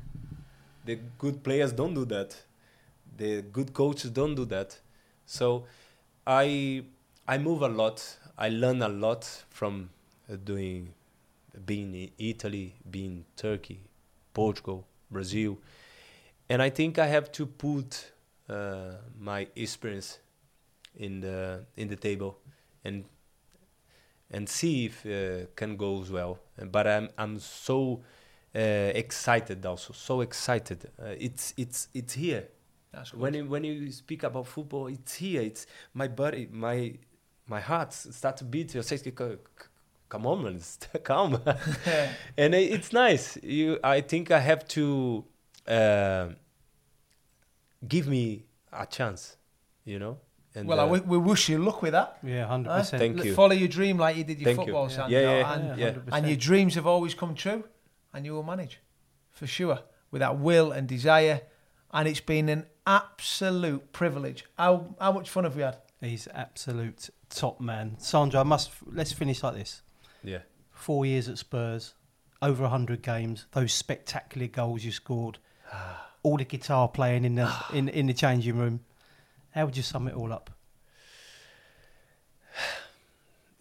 The good players don't do that. The good coaches don't do that. So, I I move a lot. I learn a lot from uh, doing, being in Italy, being Turkey, Portugal, Brazil, and I think I have to put uh, my experience in the in the table, and and see if uh, can goes well. But I'm I'm so excited also, so excited. Uh, it's it's it's here That's good. when you, when you speak about football, it's here. It's my body, my my heart start to beat. You say, "C- c- "Come on, man, come." and it's nice. You, I think I have to uh, give me a chance. You know. And well, uh, w- we wish you luck with that. Yeah, hundred Huh? percent. Thank L- you. Follow your dream like you did your Thank you. football, Yeah. Yeah, yeah, and, yeah. and your dreams have always come true, and you will manage for sure with that will and desire. And it's been an absolute privilege. How how much fun have we had? He's absolute top man. Sandro, I must let's finish like this. yeah. Four years at Spurs, over hundred games, those spectacular goals you scored, all the guitar playing in the in in the changing room. How would you sum it all up?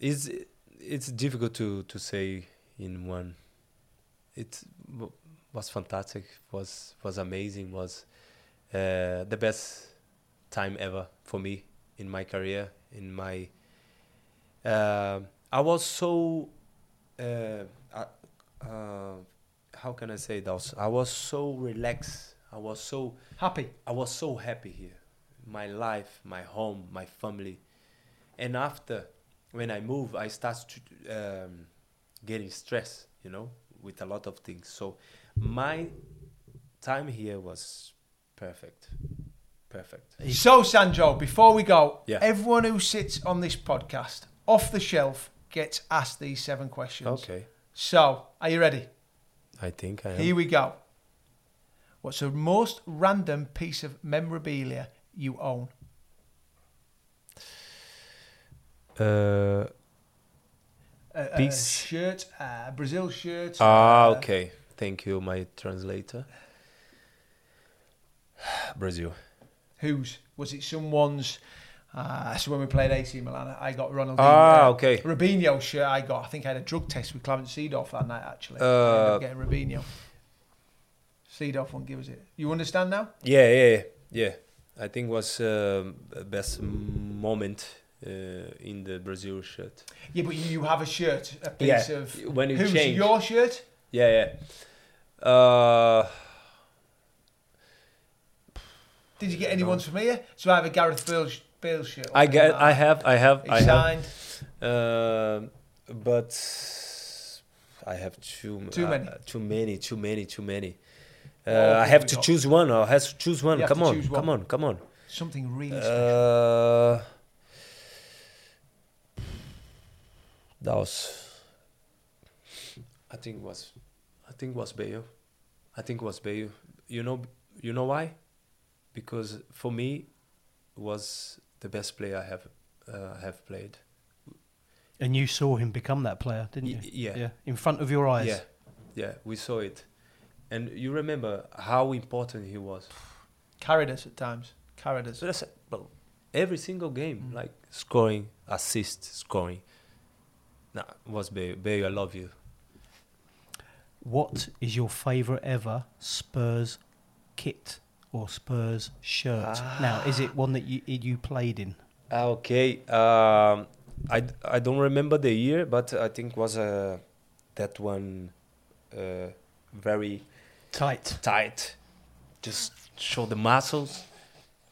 it's it's difficult to to say in one it w- was fantastic was was amazing was uh, the best time ever for me in my career. In my, uh, I was so, uh, uh, uh, how can I say that? I was so relaxed. I was so Happy. I was so happy here. My life, my home, my family. And after, when I move, I start to, um, getting stressed, you know, with a lot of things. So my time here was perfect. Perfect. So, Sandro, before we go, Yeah. everyone who sits on this podcast off the shelf gets asked these seven questions. Okay. So, are you ready? I think I am. Here we go. What's the most random piece of memorabilia you own? uh, A, a shirt, a Brazil shirt. ah, uh, okay. Thank you, my translator. Brazil. Whose? Was it someone's? Uh, so when we played AC Milan, I got Ronaldinho. Ah, uh, okay. Robinho shirt I got. I think I had a drug test with Clarence Seedorf that night, actually. I Uh, ended up getting Robinho. Seedorf won't give us it. You understand now? Yeah, yeah, yeah. I think was um, the best moment uh, in the Brazil shirt. Yeah, but you have a shirt, a piece Yeah, of. when you change. Your shirt? Yeah, yeah. Uh, Did you get anyone's from here? So I have a Gareth Bale, Bale shirt. I get, I have, I have, It's I have. signed. Um, but I have too Too uh, many. too many, too many, too many. Uh, I have have to got? choose one. I have to choose one. Come on, choose come one. on, come on. Something really special. Uh, that was. I think was, I think was Bayo. I think was Bayo. You know, you know why? Because for me, was the best player I have uh, have played. And you saw him become that player, didn't you? Y- yeah. Yeah. In front of your eyes. Yeah, yeah, we saw it, and you remember how important he was. Carried us at times. Carried us. So that's well, every single game, like scoring, assist, scoring. Nah, was Bayo. Bayo, I love you. What is your favourite ever Spurs kit or Spurs shirt? Now, is it one that you you played in? Ah, Okay, um, I, d- I don't remember the year, but I think was uh, that one uh, very Tight. tight. Just show the muscles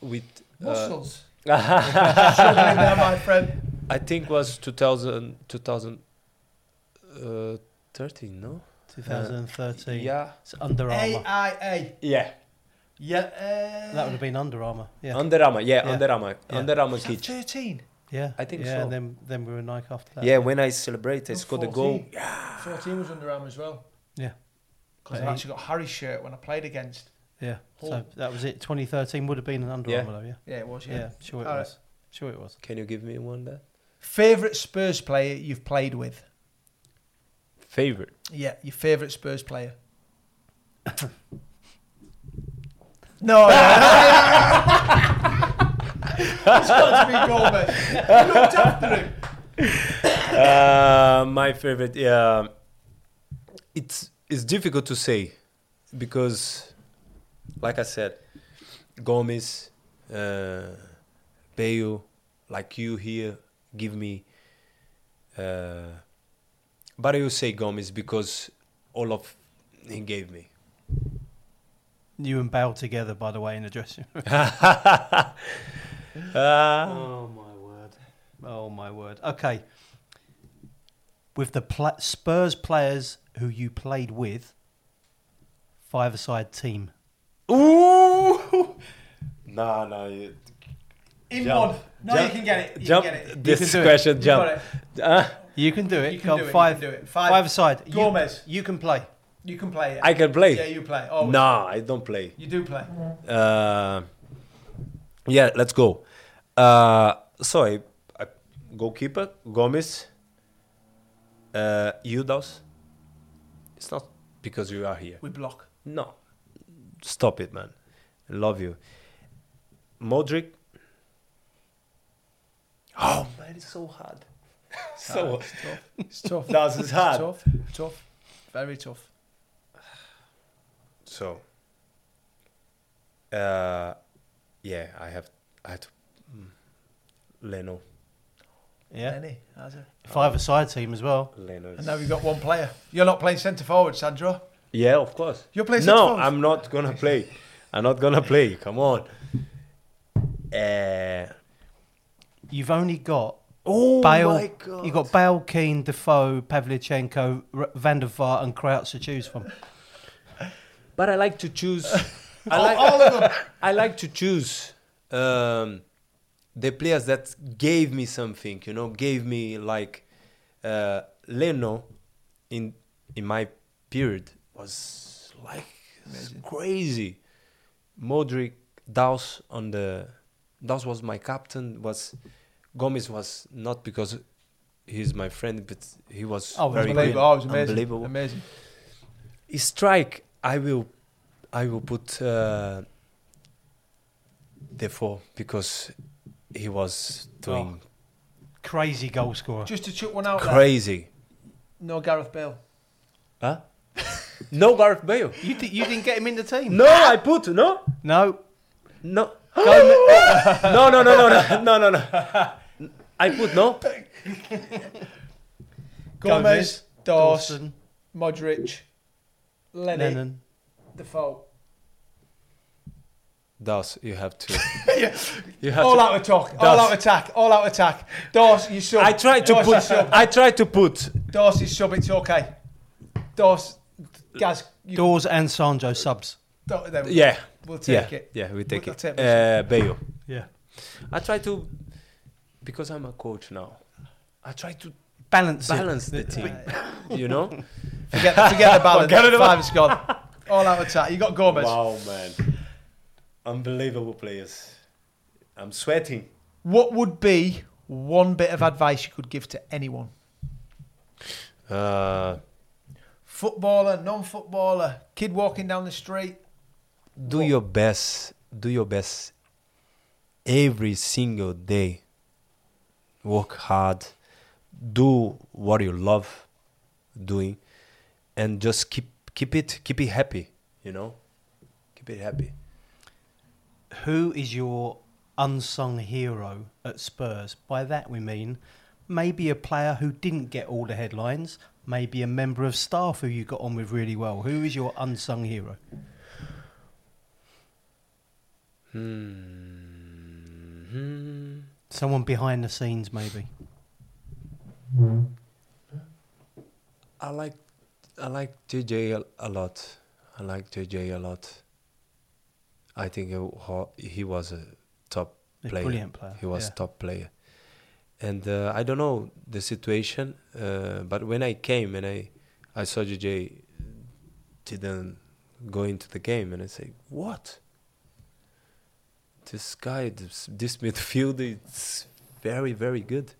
with uh, Muscles. Struggling there, my friend. I think was 2000, 2013, no? 2013. Yeah. It's Under Armour. AIA. Yeah. Yeah. Uh, That would have been Under Armour. Yeah. Under Armour, yeah, Yeah. Under Armour, Yeah. Under Armour was kit. 13? yeah. I think yeah, so. Then then we were Nike after that. Yeah, when I celebrate, I No, scored the goal. 14. 14 was under Armour as well. Yeah. Because I actually got Harry's shirt when I played against. Yeah. So that was it. 2013 would have been an Under Yeah. Armour though. Yeah. Yeah, it was, Yeah. yeah. Sure it All right. was. Sure it was. Can you give me one that? Favourite Spurs player you've played with? Favorite. Yeah, your favourite Spurs player. no, it's got to be Gomes. You looked after him. uh, my favorite, yeah. It's it's difficult to say because, like I said, Gomes, uh, Bayo, like you here, give me. Uh, but I will say Gomes because all of he gave me. You and Bale together, by the way, in the dressing room. Ah. oh my word! Oh my word! Okay. With the pla- Spurs players who you played with, five-a-side team. Ooh! no, no. You, In Jump. one. No, Jump. you can get it. You jump. can get it. This can do question, You jump. got it. Ah, You can do it. You can Go do it, you five. can do it. Five- Five-a-side. You- You, can play. You can play it. I can play. Yeah, you play. Oh, no, I don't play. You do play. Uh, yeah, let's go. Uh, so I, I goalkeeper Gomes. Uh, Udos. It's not because you are here. We block. No, stop it, man. I love you. Modric. Oh man, it's so hard. so It's tough. It's tough. That's It's hard. tough. Tough. Very tough. So, uh, yeah, I have I had to, mm, Leno. Yeah. Any, has it? Five a side team as well. Leno. And now we've got one player. You're not playing centre forward, Sandro. Yeah, of course. You're playing No, centre-forward? No, I'm not gonna play. I'm not gonna play. Come on. Uh, You've only got oh Bale. my god. You've got Bale, Keane, Defoe, Pavlyuchenko, R- Van der Vaart, and Crouch to choose from. But I like to choose. I like all of them. I like to choose um, the players that gave me something. You know, gave me like uh, Leno in in my period was like crazy. Modric, Daus on the Daws was my captain. Was Gomes was not because he's my friend, but he was Oh, very Unbelievable. Oh, was amazing. unbelievable. Amazing. His strike, I will, I will put uh, Defoe because he was doing Crazy goal scorer. Just to chuck one out there. crazy. No Gareth Bale. Huh? no Gareth Bale. You, di- you didn't get him in the team? No, I put no, No. no, no, no, no, no, no, no, no, no. I put no. Gomes, Daws, Dawson, Modric, Lenny, Lennon. Defoe. Daws, you have to. Yeah. You have All to. out attack. All out attack. All out attack. Daws, you sub. I tried to Daws, you put. sub. I tried to put. Daws, you sub. It's okay. Daws, Gaz, you, Daws and Sanjo subs. Daw- there we go. Yeah. We'll take yeah. it. Yeah, we take We'll it. take Uh, Bale. Yeah. I try to, because I'm a coach now. I try to Balance, it. balance the team. You know. Forget, forget the balance. Forget it. Five is gone. All out attack. You got Gomes. Wow, man. Unbelievable players. I'm sweating. What would be one bit of advice you could give to anyone? Uh, Footballer, non-footballer, kid walking down the street. Do your best. Do your best every single day. Work hard. Do what you love doing, and just keep keep it keep it happy. You know, keep it happy. Who is your unsung hero at Spurs? By that we mean maybe a player who didn't get all the headlines, maybe a member of staff who you got on with really well. Who is your unsung hero? Hmm. Someone behind the scenes, maybe. I like I like JJ a, a lot. I like JJ a lot. I think he, he was a top A player. brilliant player, He was yeah. top player. And uh, I don't know the situation, uh, but when I came and I I saw JJ didn't go into the game, and I say, what? This guy, this, this midfield, it's very very good.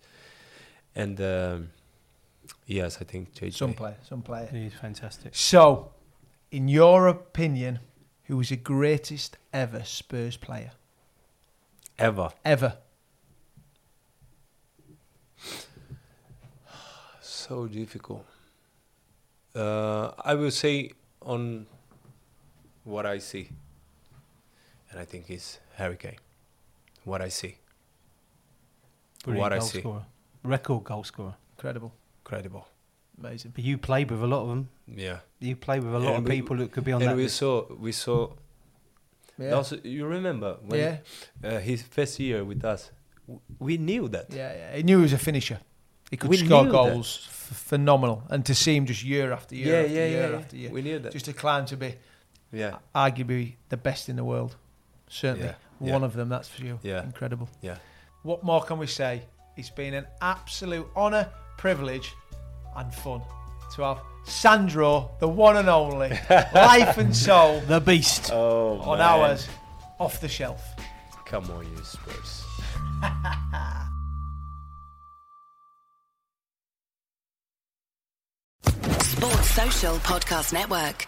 And um, yes, I think JJ. Some player, some player. He's fantastic. So, in your opinion, who was the greatest ever Spurs player? ever. Ever. So difficult. Uh, I will say on what I see, and I think it's Harry Kane. What I see, Brilliant what I see, scorer. Record goal scorer. Incredible. credible. Amazing. But you played with a lot of them. Yeah. You played with a lot And of we- people that could be on and that we list. saw we saw. Yeah. Also, you remember when yeah. uh, his first year with us, we knew that. Yeah, yeah. He knew he was a finisher. He could We score goals. F- phenomenal. And to see him just year after year yeah, after yeah, year yeah. after year. We knew that. Just to climb to be yeah, arguably the best in the world. Certainly. Yeah, One yeah. of them, that's for you. Yeah. Incredible. yeah. What more can we say? It's been an absolute honour, privilege, and fun to have Sandro, the one and only, life and soul, The beast. Oh, on man. ours, off the shelf. Come on, you Spurs. Sports Social Podcast Network.